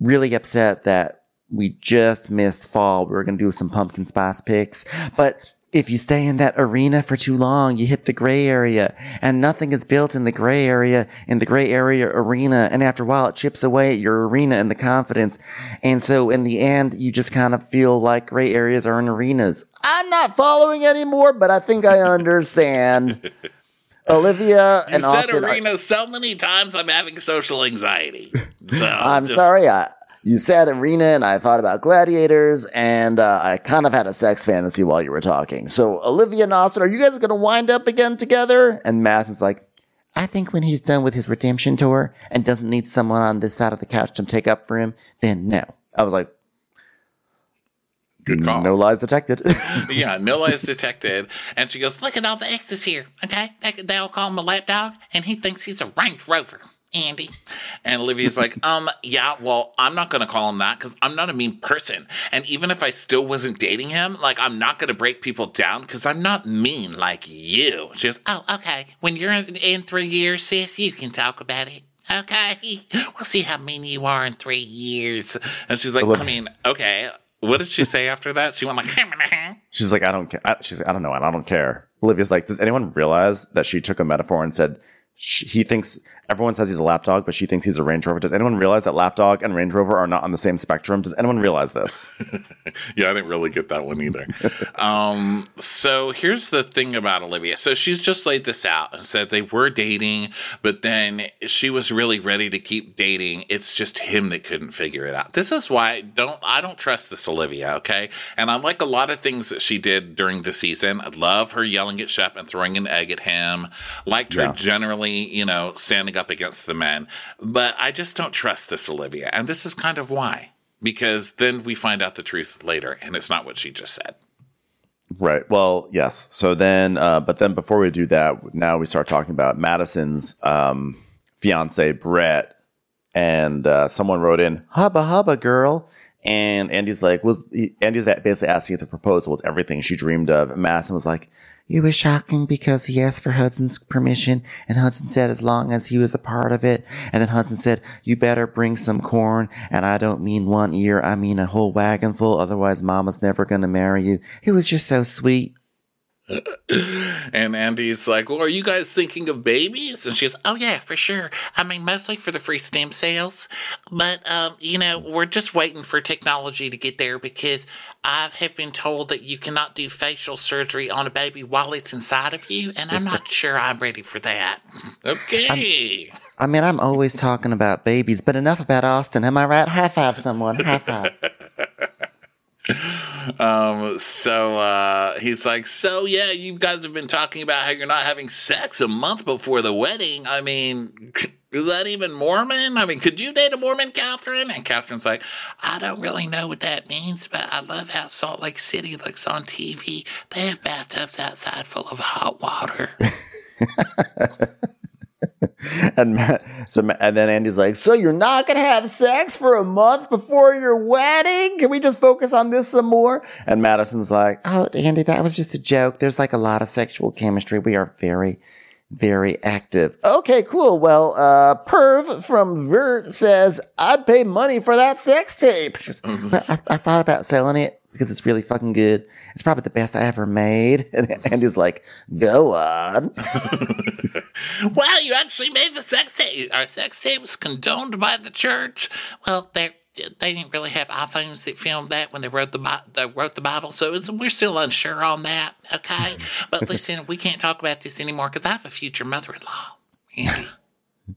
really upset that we just missed fall. We were going to do some pumpkin spice pics. But if you stay in that arena for too long, you hit the gray area and nothing is built in the gray area, in the gray area arena. And after a while, it chips away at your arena and the confidence. And so in the end, you just kind of feel like gray areas are in arenas. I'm not following anymore, but I think I understand. Olivia You and said Austen. are- so many times. I'm having social anxiety. So I'm just- sorry. I, you said arena, and I thought about gladiators, and uh, I kind of had a sex fantasy while you were talking. So, Olivia and Austen, are you guys going to wind up again together? And Mass is like, I think when he's done with his redemption tour and doesn't need someone on this side of the couch to take up for him, then no. I was like, Good call. no lies detected. yeah, no lies detected. And she goes, Look at all the exes here, okay? They, they all call him a lapdog, and he thinks he's a Range Rover. Andy. And Olivia's like, um, yeah, well, I'm not going to call him that because I'm not a mean person. And even if I still wasn't dating him, like, I'm not going to break people down because I'm not mean like you. She goes, Oh, okay. When you're in, in three years, sis, you can talk about it. Okay. We'll see how mean you are in three years. and she's like, I mean, okay. What did she say after that? She went like, She's like, I don't care. She's like, I don't know, and I don't care. Olivia's like, does anyone realize that she took a metaphor and said she, he thinks everyone says he's a lapdog, but she thinks he's a Range Rover. Does anyone realize that lapdog and Range Rover are not on the same spectrum? Does anyone realize this? yeah, I didn't really get that one either. um, so here's the thing about Olivia. So she's just laid this out and said they were dating, but then she was really ready to keep dating. It's just him that couldn't figure it out. This is why I don't I don't trust this Olivia, okay? And I like a lot of things that she did during the season. I love her yelling at Shep and throwing an egg at him. Liked her Yeah. Generally, you know, standing up against the men. But I just don't trust this Olivia. And this is kind of why. Because then we find out the truth later, and it's not what she just said. Right. Well, yes. So then, uh, but then before we do that, now we start talking about Madison's um, fiance, Brett. And uh, someone wrote in, hubba hubba girl. And Andy's like, was Andy's basically asking if the proposal was everything she dreamed of. And Madison was like, It was shocking because he asked for Hudson's permission, and Hudson said as long as he was a part of it. And then Hudson said, You better bring some corn. And I don't mean one ear, I mean a whole wagon full, otherwise Mama's never gonna marry you. It was just so sweet. And Andy's like, Well, are you guys thinking of babies? And she's, Oh, yeah, for sure. I mean, mostly for the free stem cells. But, um, you know, we're just waiting for technology to get there because I have been told that you cannot do facial surgery on a baby while it's inside of you. And I'm not sure I'm ready for that. Okay. I mean, I'm always talking about babies, but enough about Austen. Am I right? High five someone. High five. Um, so uh, he's like, So, yeah, you guys have been talking about how you're not having sex a month before the wedding. I mean, is that even Mormon? I mean, could you date a Mormon, Kathryn? And Kathryn's like, I don't really know what that means, but I love how Salt Lake City looks on TV. They have bathtubs outside full of hot water. and Ma- so and then Andy's like, so you're not gonna have sex for a month before your wedding? Can we just focus on this some more? And Madison's like, Oh, Andy, that was just a joke. There's like a lot of sexual chemistry. We are very, very active. okay, cool. Well, uh, Perv from Vert says I'd pay money for that sex tape. Goes, "Well, I, I thought about selling it because it's really fucking good. It's probably the best I ever made. And Andy's like, go on. wow, you actually made the sex tape. Our sex tape was condoned by the church. Well, they they didn't really have iPhones that filmed that when they wrote the they wrote the Bible, so we're still unsure on that. Okay, but listen, we can't talk about this anymore because I have a future mother-in-law. Andy.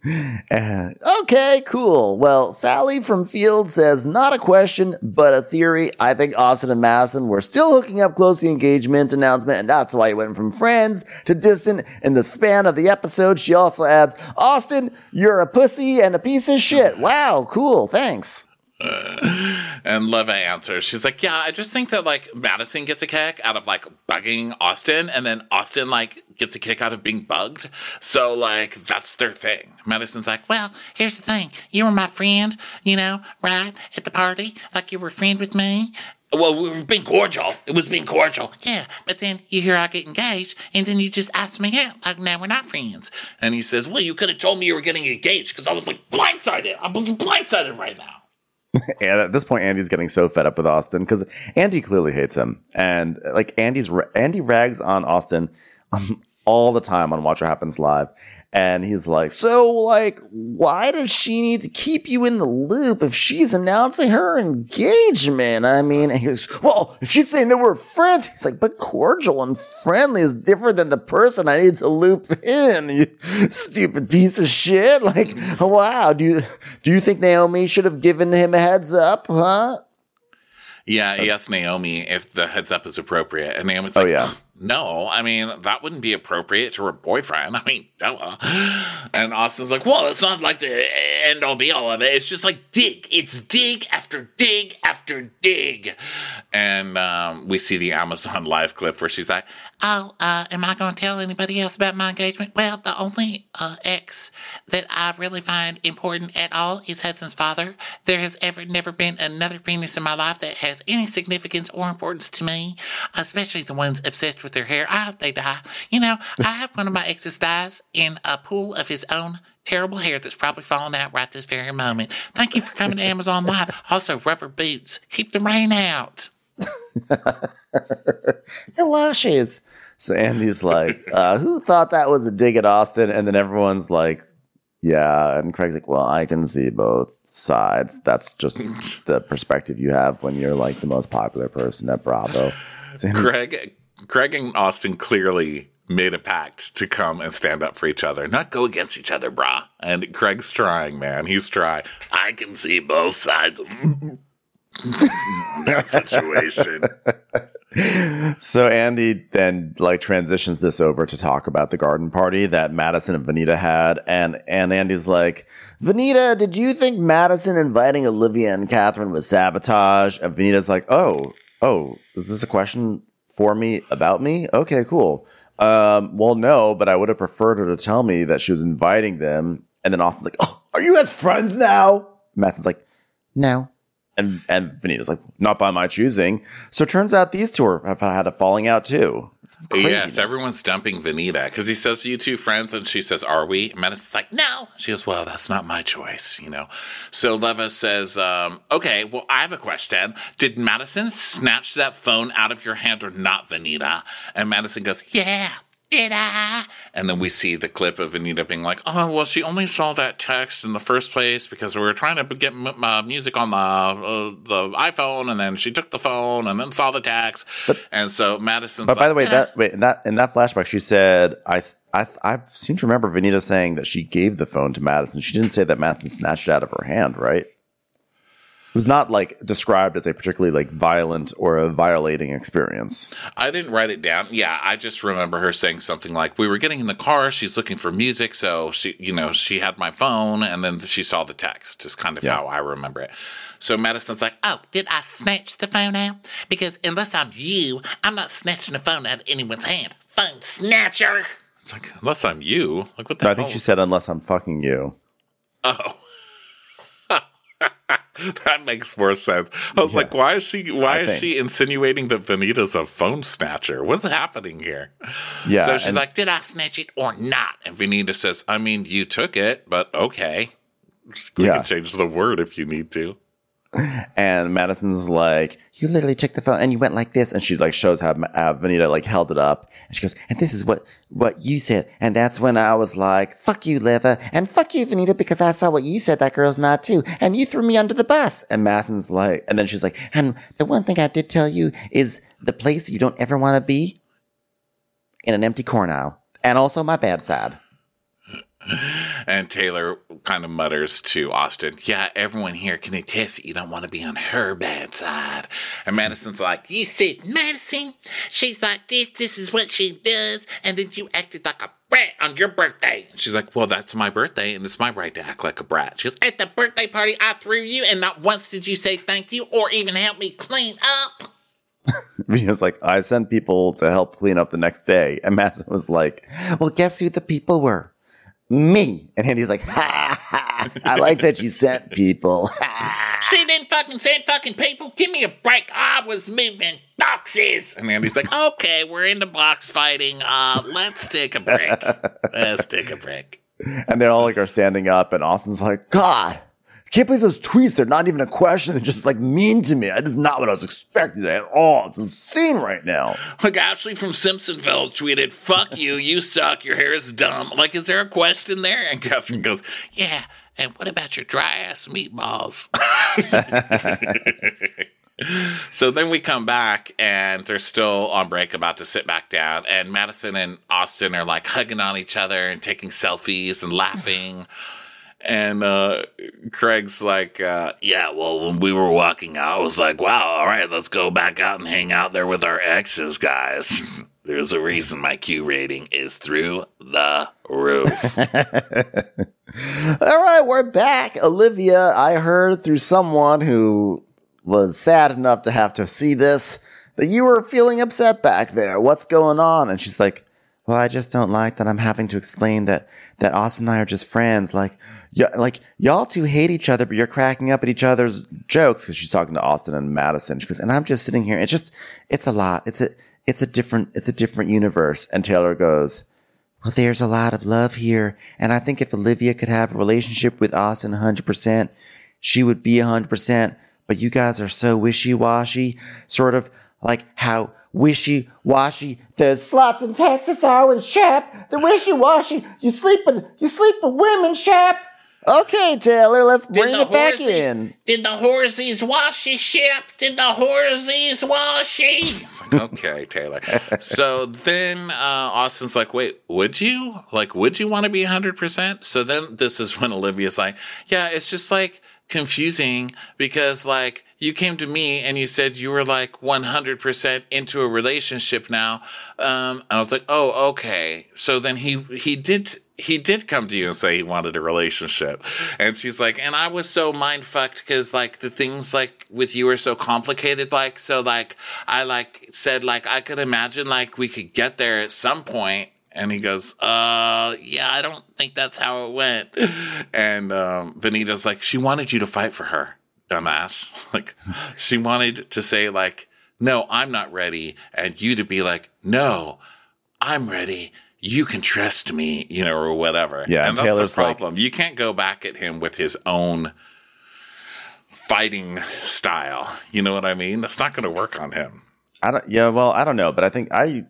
Okay, cool. Well, Sally from Field says, not a question, but a theory. I think Austen and Madison were still hooking up close to the engagement announcement, and that's why he went from friends to distant in the span of the episode. She also adds, Austen, you're a pussy and a piece of shit. Wow, cool. Thanks. And Leva answers. She's like, Yeah, I just think that like Madison gets a kick out of like bugging Austen, and then Austen like gets a kick out of being bugged. So like that's their thing. Madison's like, Well, here's the thing. You were my friend, you know, right at the party, like you were a friend with me. well, we were being cordial. It was being cordial. Yeah, but then you hear I get engaged, and then you just ask me out. Like now we're not friends. And he says, Well, you could have told me you were getting engaged because I was like blindsided. I'm blindsided right now. And at this point, Andy's getting so fed up with Austen because Andy clearly hates him, and like Andy's Andy rags on Austen um, all the time on Watch What Happens Live, and he's like, "So, like, why does she need to keep you in the loop if she's announcing her engagement?" I mean, and he goes, "Well, if she's saying that we're friends," he's like, "But cordial and friendly is different than the person I need to loop in." You stupid piece of shit! Like, wow, do you do you think Naomie should have given him a heads up, huh? Yeah, he uh, asked Naomie if the heads up is appropriate. And Naomie's Oh, like, oh yeah. No, I mean, that wouldn't be appropriate to her boyfriend. I mean, duh. And Austen's like, well, it's not like the end all be all of it. It's just like dig. It's dig after dig after dig. And um, we see the Amazon live clip where she's like, Oh, uh, am I going to tell anybody else about my engagement? Well, the only uh, ex that I really find important at all is Hudson's father. There has ever never been another penis in my life that has any significance or importance to me, especially the ones obsessed with their hair. I hope they die. You know, I had one of my exes dies in a pool of his own terrible hair that's probably falling out right this very moment. Thank you for coming to Amazon Live. Also, rubber boots. Keep the rain out. Galoshes. So Andy's like, uh, who thought that was a dig at Austen? And then everyone's like, yeah. And Craig's like, well, I can see both sides. That's just the perspective you have when you're like the most popular person at Bravo. So Craig, Craig and Austen clearly made a pact to come and stand up for each other, not go against each other, brah. And Craig's trying, man. He's trying. I can see both sides. of that situation. So Andy then like transitions this over to talk about the garden party that Madison and Venita had, and and Andy's like, Venita, did you think Madison inviting Olivia and Catherine was sabotage? And Venita's like, Oh, oh, is this a question for me about me? Okay, cool. Um, well, no, but I would have preferred her to tell me that she was inviting them. And then Austen's like, Oh, are you guys friends now? Madison's like, No. And and Venita's like, not by my choosing. So it turns out these two are- have had a falling out too. It's Yes, everyone's dumping Venita because he says, You two friends? And she says, Are we? And Madison's like, No. She goes, Well, that's not my choice, you know. So Leva says, um, Okay, well, I have a question. Did Madison snatch that phone out of your hand or not, Venita? And Madison goes, Yeah. Did I? And then we see the clip of Anita being like, "Oh, well, she only saw that text in the first place because we were trying to get m- uh, music on the uh, the iPhone, and then she took the phone and then saw the text." and so Madison's But by the way, like, that wait, in that in that flashback, she said, "I I I seem to remember Venita saying that she gave the phone to Madison. She didn't say that Madison snatched it out of her hand, right? It was not like described as a particularly like violent or a violating experience. I didn't write it down. Yeah, I just remember her saying something like, "We were getting in the car. She's looking for music, so she, you know, she had my phone, and then she saw the text." Is kind of Yeah. how I remember it. So Madison's like, "Oh, did I snatch the phone out? Because unless I'm you, I'm not snatching the phone out of anyone's hand. Phone snatcher. it's like unless I'm you, like what the I think she said, "Unless I'm fucking you." Oh. that makes more sense. I was like, why is she why I is think. she insinuating that Venita's a phone snatcher? What's happening here? Yeah. so she's and- like, Did I snatch it or not? And Venita says, I mean, you took it, but okay. We Yeah. can change the word if you need to. And Madison's like, You literally took the phone and you went like this. and she like shows how, how Venita like held it up. And she goes, and this is what, what you said. And that's when I was like, fuck you, Leva. And fuck you, Venita, because I saw what you said. That girl's not too. And you threw me under the bus. And Madison's like, And then she's like, and the one thing I did tell you is the place you don't ever want to be in an empty corn aisle. And also my bad side. And Taylor kind of mutters to Austen, Yeah, everyone here can attest that you don't want to be on her bad side. And Madison's like, You said Madison. She's like this. This is what she does. And then you acted like a brat on your birthday. And She's like, Well, that's my birthday, and it's my right to act like a brat. She goes, At the birthday party, I threw you, and not once did you say thank you or even help me clean up. Venita's like, I sent people to help clean up the next day. And Madison was like, Well, guess who the people were? Me. And Andy's like, ha, ha, I like that you sent people. She didn't fucking send fucking people. Give me a break. I was moving boxes. and Andy's like, Okay, we're into box fighting. Uh, let's take a break. Let's take a break. and they all like are standing up, and Austen's like, God, can't believe those tweets. They're not even a question. They're just like mean to me. That is not what I was expecting at all. It's insane right now. Like Ashley from Simpsonville tweeted, "Fuck you, you suck. Your hair is dumb." Like, is there a question there? And Kathryn goes, "Yeah." And what about your dry ass meatballs? So then we come back and they're still on break, about to sit back down. And Madison and Austen are like hugging on each other and taking selfies and laughing. And uh, Craig's like, uh, yeah, well, when we were walking out, I was like, wow, all right, let's go back out and hang out there with our exes, guys. There's a reason my Q rating is through the roof. All right, we're back. Olivia, I heard through someone who was sad enough to have to see this that you were feeling upset back there. What's going on? And she's like, Well, I just don't like that I'm having to explain that that Austen and I are just friends. Like, y- like y'all two hate each other, but you're cracking up at each other's jokes because she's talking to Austen and Madison. She goes, and I'm just sitting here. It's just, it's a lot. It's a, it's a different, it's a different universe. and Taylor goes, Well, there's a lot of love here, and I think if Olivia could have a relationship with Austen 100%, she would be 100%. But you guys are so wishy-washy, sort of like how wishy-washy the slots in Texas are with Shep. The wishy-washy. You sleep with you sleep with women, Shep. Okay, Taylor, let's bring the it back horsey- in. Did the horsies washy ship? Did the horsies washy? Like, okay, Taylor. So then uh, Austen's like, wait, would you? Like, would you want to be 100%? So then this is when Olivia's like, yeah, it's just like confusing because like you came to me and you said you were like 100% into a relationship now. Um, I was like, oh, okay. So then he, he did, he did come to you and say he wanted a relationship. And she's like, and I was so mind fucked because like the things like with you are so complicated. Like, so like I like said, like I could imagine like we could get there at some point. And he goes, uh, yeah, I don't think that's how it went. And um, Venita's like, she wanted you to fight for her, dumbass. Like, she wanted to say, like, no, I'm not ready. And you to be like, no, I'm ready. You can trust me, you know, or whatever. Yeah, and and that's Taylor's the like- problem. you can't go back at him with his own fighting style. You know what I mean? That's not going to work on him. I don't. Yeah, well, I don't know, but I think I,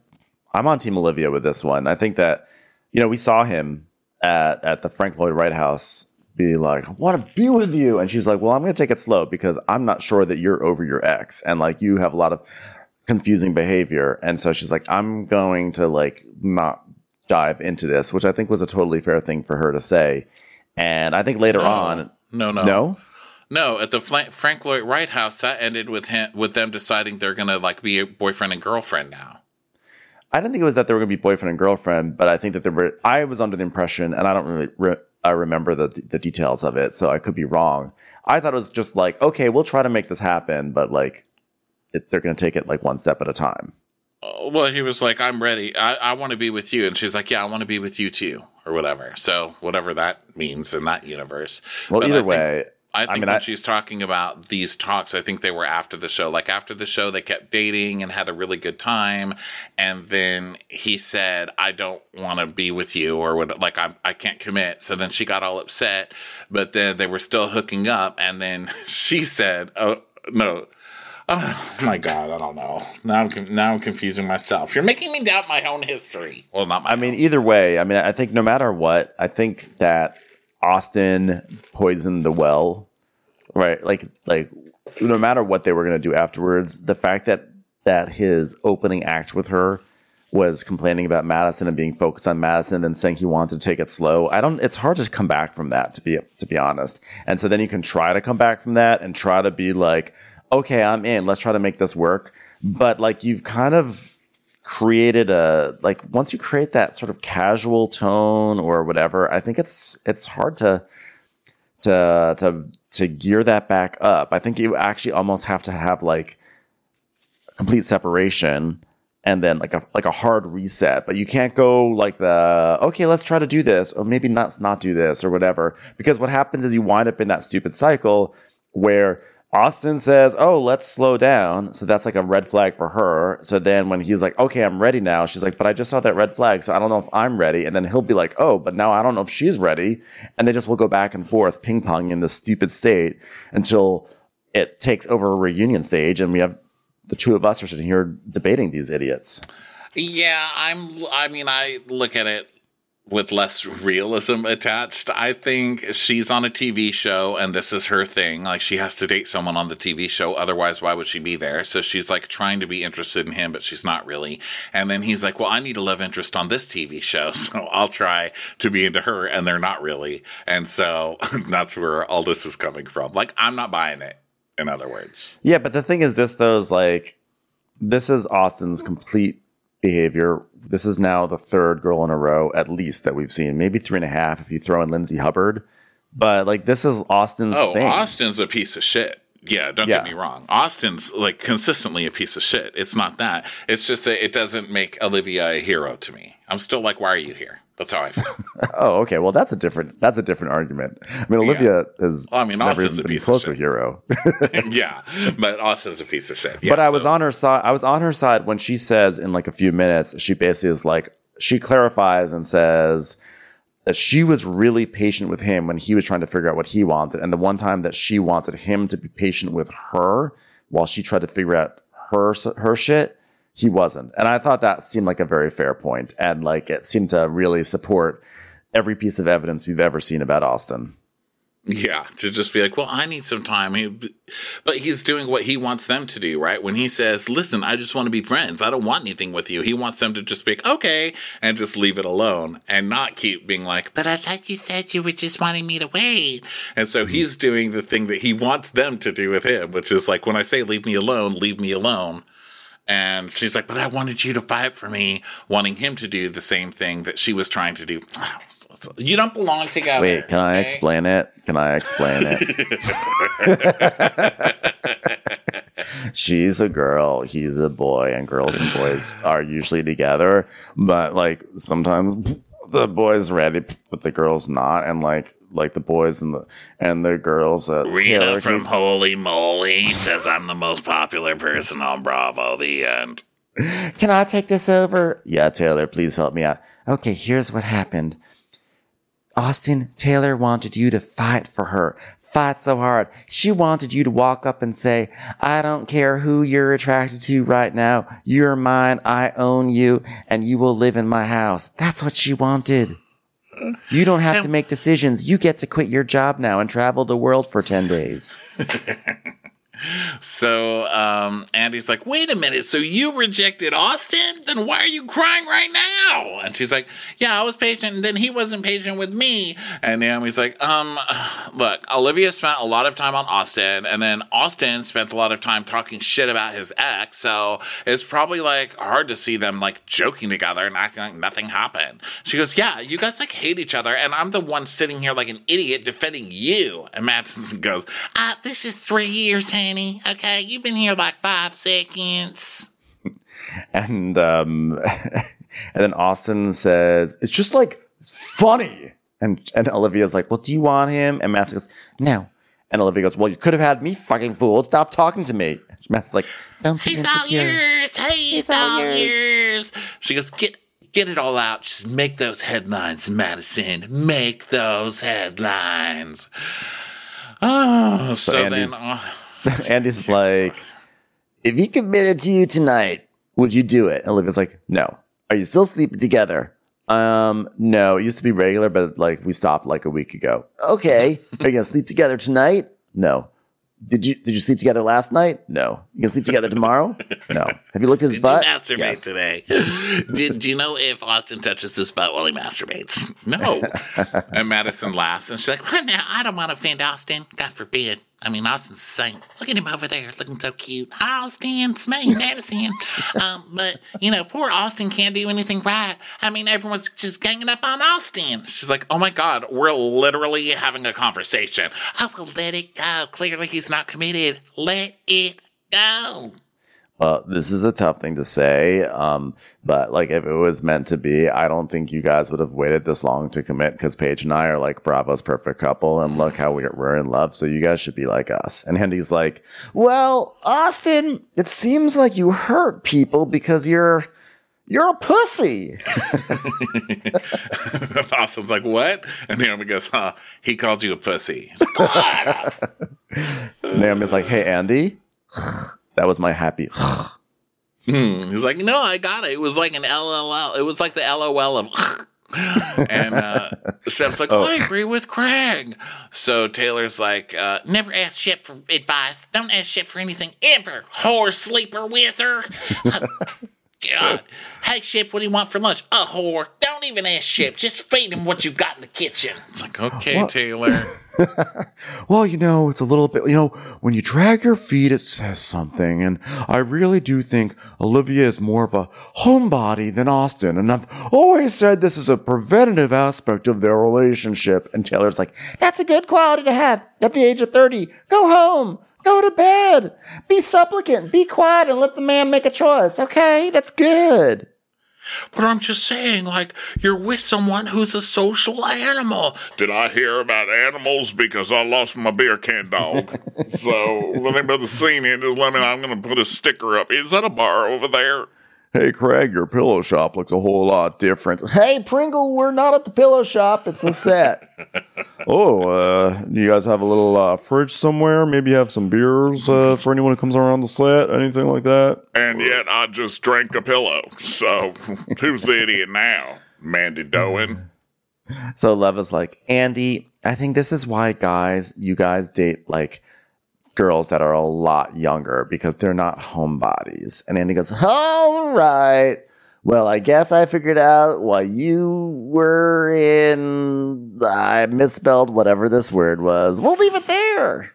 I'm on Team Olivia with this one. I think that, you know, we saw him at at the Frank Lloyd Wright House be like, "I want to be with you," and she's like, "Well, I'm going to take it slow because I'm not sure that you're over your ex, and like you have a lot of confusing behavior." And so she's like, "I'm going to like not dive into this," which I think was a totally fair thing for her to say. And I think later on, No, no, no, No, at the Frank Lloyd Wright House, that ended with him with them deciding they're gonna like be a boyfriend and girlfriend now. I didn't think it was that they were going to be boyfriend and girlfriend, but I think that they were. I was under the impression, and I don't really re- I remember the the details of it, so I could be wrong. I thought it was just like, okay, we'll try to make this happen, but like, it, they're going to take it like one step at a time. Uh, Well, he was like, "I'm ready. I, I want to be with you," and she's like, "Yeah, I want to be with you too," or whatever. So whatever that means in that universe. Well, But either think- way, I think mean, when I- she's talking about these talks, I think they were after the show. Like after the show, they kept dating and had a really good time, and then he said, "I don't want to be with you," or what? Like I I can't commit. So then she got all upset, but then they were still hooking up, and then she said, "Oh no." Oh my god, I don't know. Now I'm now I'm confusing myself. You're making me doubt my own history. Well, not my. I mean, either way, I mean, I think no matter what, I think that Austen poisoned the well, right? Like, like no matter what they were going to do afterwards, the fact that that his opening act with her was complaining about Madison and being focused on Madison and saying he wanted to take it slow. I don't. It's hard to come back from that, to be to be honest. And so then you can try to come back from that and try to be like, okay, I'm in. Let's try to make this work. But like you've kind of created a like once you create that sort of casual tone or whatever, I think it's it's hard to to to to gear that back up. I think you actually almost have to have like complete separation and then like a like a hard reset. But you can't go like the okay, let's try to do this, or maybe not not do this or whatever. Because what happens is you wind up in that stupid cycle where Austen says, "Oh, let's slow down." So that's like a red flag for her. So then when he's like, "Okay, I'm ready now," she's like, "But I just saw that red flag, so I don't know if I'm ready." And then he'll be like, "Oh, but now I don't know if she's ready." And they just will go back and forth, ping pong in this stupid state until it takes over a reunion stage, and we have the two of us are sitting here debating these idiots. Yeah, I'm. I mean, I look at it with less realism attached. I think she's on a TV show and this is her thing. Like she has to date someone on the TV show. Otherwise, why would she be there? So she's like trying to be interested in him, but she's not really. And then he's like, well, I need a love interest on this TV show. So I'll try to be into her. And they're not really. And so that's where all this is coming from. Like, I'm not buying it, in other words. Yeah, but the thing is, this though is like, this is Austen's complete behavior. This is now the third girl in a row, at least that we've seen, maybe three and a half if you throw in Lindsay Hubbard. But like this is Austen's Oh, thing. Austen's a piece of shit. Yeah, don't Yeah. get me wrong. Austen's like consistently a piece of shit. It's not that. It's just that it doesn't make Olivia a hero to me. I'm still like, why are you here? That's how I feel. Oh, okay. Well, that's a different that's a different argument. I mean, Olivia is Well, I mean, Austen's a piece of close to a shit. hero. yeah, but Austen's a piece of shit. but Yeah, I was on her side. I was on her side when she says in like a few minutes. She basically is like she clarifies and says that she was really patient with him when he was trying to figure out what he wanted, and the one time that she wanted him to be patient with her while she tried to figure out her her shit, he wasn't. And I thought that seemed like a very fair point, and like it seemed to really support every piece of evidence we've ever seen about Austen. Yeah, to just be like, well, I need some time. He, but he's doing what he wants them to do, right? When he says, listen, I just want to be friends. I don't want anything with you. He wants them to just be like, okay, and just leave it alone and not keep being like, But I thought you said you were just wanting me to wait. and so he's doing the thing that he wants them to do with him, which is like, when I say leave me alone, leave me alone. And she's like, but I wanted you to fight for me, wanting him to do the same thing that she was trying to do. You don't belong together. Wait, can I okay? explain it? Can I explain it? She's a girl, he's a boy, and girls and boys are usually together. But like sometimes the boys ready, but the girls not, and like like the boys and the and the girls. Uh, Rita Taylor from keep- Holy Moly says I'm the most popular person on Bravo. The end. Can I take this over? yeah, Taylor, please help me out. Okay, here's what happened. Austen Taylor wanted you to fight for her. Fight so hard. She wanted you to walk up and say, I don't care who you're attracted to right now. You're mine. I own you and you will live in my house. That's what she wanted. You don't have to make decisions. You get to quit your job now and travel the world for 10 days. So um, Andy's like, wait a minute. So you rejected Austen? Then why are you crying right now? And she's like, yeah, I was patient. And then he wasn't patient with me. And Naomie's like, um, look, Olivia spent a lot of time on Austen. And then Austen spent a lot of time talking shit about his ex. So it's probably like hard to see them like joking together and acting like nothing happened. She goes, yeah, you guys like hate each other. And I'm the one sitting here like an idiot defending you. And Madison goes, Uh, this is three years, honey. Okay, you've been here like five seconds. and um, and then Austen says it's just like funny, and and Olivia's like, well, do you want him? And Master goes, No. and Olivia goes, well, you could have had me, fucking fool. Stop talking to me. Master's like, Don't be He's all yours. Hey, it's all all yours. yours. She goes, get get it all out. Just make those headlines, Madison. Make those headlines. Oh, so, then uh, Andy's like, if he committed to you tonight, would you do it? And Olivia's like, no. Are you still sleeping together? Um, no. It used to be regular, but like we stopped like a week ago. Okay. Are you gonna sleep together tonight? No. Did you did you sleep together last night? No. You gonna sleep together tomorrow? No. Have you looked at his did butt? you masturbate Yes. today? did do you know if Austen touches his butt while he masturbates? No. and Madison laughs and she's like, But now, I don't want to offend Austen. God forbid. I mean, Austen's same. Look at him over there, looking so cute. Austen, me, Madison. um, but you know, poor Austen can't do anything right. I mean, everyone's just ganging up on Austen. she's like, oh my god, we're literally having a conversation. I will let it go. Clearly, he's not committed. Let it go. Well, this is a tough thing to say, um, but like if it was meant to be, I don't think you guys would have waited this long to commit because Paige and I are like Bravo's perfect couple, and look how we're, we're in love. So you guys should be like us. And Andy's like, "Well, Austen, it seems like you hurt people because you're you're a pussy." Austen's like, what? And Naomie goes, huh? He called you a pussy. He's like, Naomie's like, "Hey, Andy, that was my happy." Hmm. He's like, no, I got it. It was like an LOL. It was like the LOL of. and uh, Shep's like, Oh. I agree with Craig. So Taylor's like, uh, Never ask Shep for advice. Don't ask Shep for anything ever. Whore sleeper with her. God. Hey, Shep, what do you want for lunch? A whore. Don't even ask Shep. Just feed him what you got in the kitchen. it's like, okay, Taylor. Well, you know, it's a little bit, you know, when you drag your feet, it says something. And I really do think Olivia is more of a homebody than Austen. And I've always said this is a preventative aspect of their relationship. And Taylor's like, that's a good quality to have at the age of 30. Go home. Go to bed. Be supplicant. Be quiet and let the man make a choice. Okay? That's good. But I'm just saying, like, you're with someone who's a social animal. Did I hear about animals because I lost my beer can dog? so if anybody's seen it, just let me know. I'm going to put a sticker up. Is that a bar over there? Hey, Craig, your pillow shop looks a whole lot different. Hey, Pringle, we're not at the pillow shop. It's a set. Oh, uh, do you guys have a little uh, fridge somewhere? Maybe you have some beers uh, for anyone who comes around the set? Anything like that? And yet I just drank a pillow. So who's the idiot now? Mandy Doan? So love Leva's like, Andy, I think this is why guys, you guys date like girls that are a lot younger because they're not homebodies. And Andy goes, All right. Well, I guess I figured out why you were in. I misspelled whatever this word was. We'll leave it there.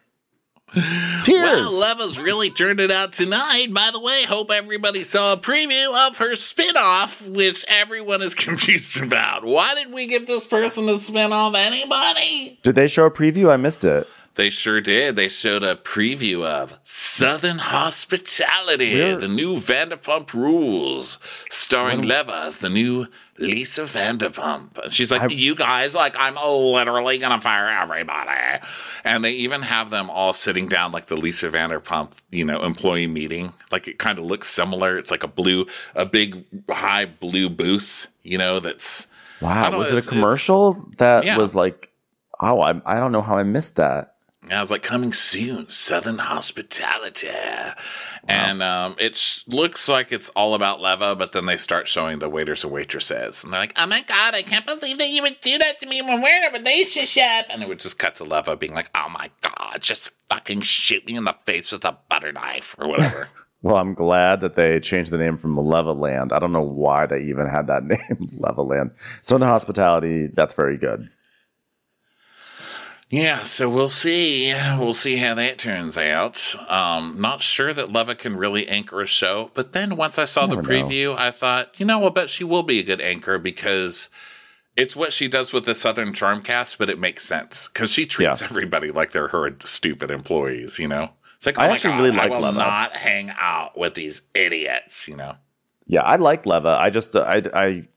Tears. Well, Leva's really turned it out tonight. By the way, hope everybody saw a preview of her spin-off, which everyone is confused about. Why did we give this person a spin-off? Anybody? Did they show a preview? I missed it. They sure did. They showed a preview of Southern Hospitality, the new Vanderpump Rules, starring Leva as the new Lisa Vanderpump. And she's like, you guys, like, I'm literally gonna fire everybody. And they even have them all sitting down like the Lisa Vanderpump, you know, employee meeting. Like it kind of looks similar. It's like a blue, a big high blue booth, you know, that's Wow. Was know, it a commercial that Yeah. was like, oh, I, I don't know how I missed that. I was like, coming soon, Southern Hospitality. And um, it sh- looks like it's all about Leva, but then they start showing the waiters and waitresses. And they're like, oh my God, I can't believe that you would do that to me when we're in a relationship. And it would just cut to Leva being like, oh my God, just fucking shoot me in the face with a butter knife or whatever. Well, I'm glad that they changed the name from Levaland. I don't know why they even had that name, Levaland. So in the hospitality, that's very good. Yeah, so we'll see. We'll see how that turns out. Um, not sure that Leva can really anchor a show, but then once I saw the never know. preview, I thought, you know, I bet she will be a good anchor because it's what she does with the Southern Charm cast, but it makes sense because she treats Yeah. everybody like they're her stupid employees. You know, it's like, oh I actually God, really like I will Leva. not hang out with these idiots. You know. Yeah, I like Leva. I just I I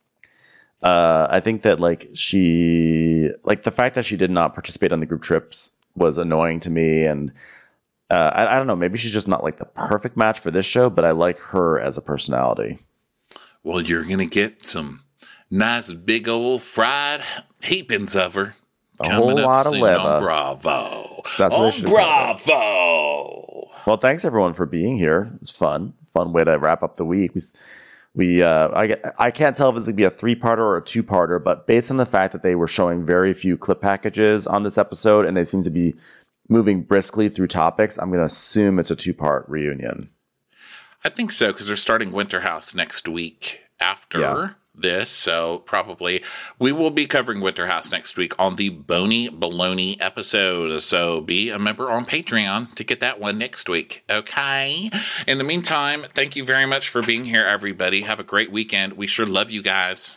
uh I think that like she like the fact that she did not participate on the group trips was annoying to me and uh, I, I don't know. Maybe she's just not like the perfect match for this show, but I like her as a personality. Well, you're gonna get some nice big old fried heapings of her. A coming whole lot of on Bravo. That's what on they should have called Bravo. Well, thanks everyone for being here. It's fun, fun way to wrap up the week. We, we uh, I, I can't tell if it's gonna be a three parter or a two parter, but based on the fact that they were showing very few clip packages on this episode, and they seem to be moving briskly through topics, I'm gonna assume it's a two part reunion. I think so because they're starting Winter House next week after Yeah. This. So probably we will be covering Winter House next week on the Bony Baloney episode. So be a member on Patreon to get that one next week. Okay. In the meantime, thank you very much for being here, everybody. Have a great weekend. We sure love you guys.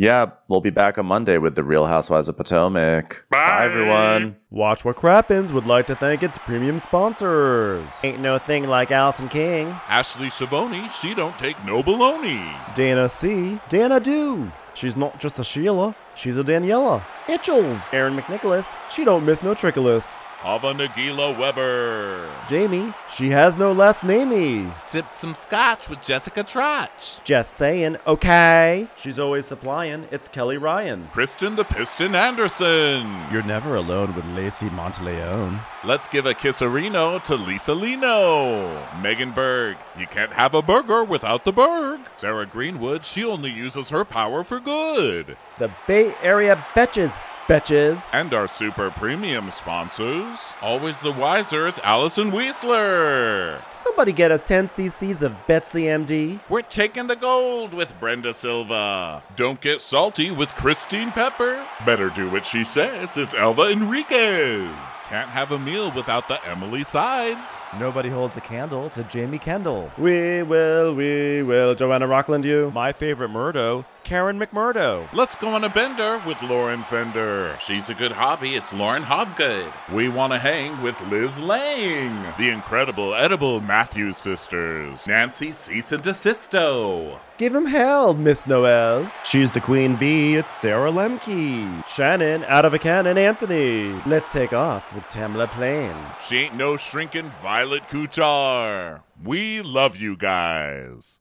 Yeah, we'll be back on Monday with the Real Housewives of Potomac. Bye. everyone. Watch What Crappens would like to thank its premium sponsors. Ain't no thing like Allison King, Ashley Savoni, she don't take no baloney. Dana C, Dana Do. She's not just a Sheila, she's a Daniela. Itchels, Aaron McNicholas, she don't miss no trickolas. Hava Nagila Weber. Jamie, she has no last namey. Sipped some scotch with Jessica Trotch. Just saying, okay. She's always supplying, it's Kelly Ryan. Kristen the Piston Anderson. You're never alone with Lacey Monteleone. Let's give a kisserino to Lisa Lino. Megan Berg, you can't have a burger without the Berg. Sarah Greenwood, she only uses her power for good. The Bay Area Betches, Betches. And our super premium sponsors. Always the wiser, it's Allison Weisler. Somebody get us 10 cc's of Betsy MD. We're taking the gold with Brenda Silva. Don't get salty with Christine Pepper. Better do what she says. It's Elva Enriquez. Can't have a meal without the Emily sides. Nobody holds a candle to Jamie Kendall. We will, we will. Joanna Rockland, you. My favorite Murdo, Karen McMurdo. Let's go on a bender with Lauren Fender. She's a good hobby. It's Lauren Hobgood. We want to hang with Liz Lang. The incredible edible Matthews sisters. Nancy Cease and Desisto. Give him hell, Miss Noel. She's the queen bee. It's Sarah Lemke. Shannon, out of a cannon, Anthony. Let's take off with Tamla Plain. She ain't no shrinking Violet Kuchar. We love you guys.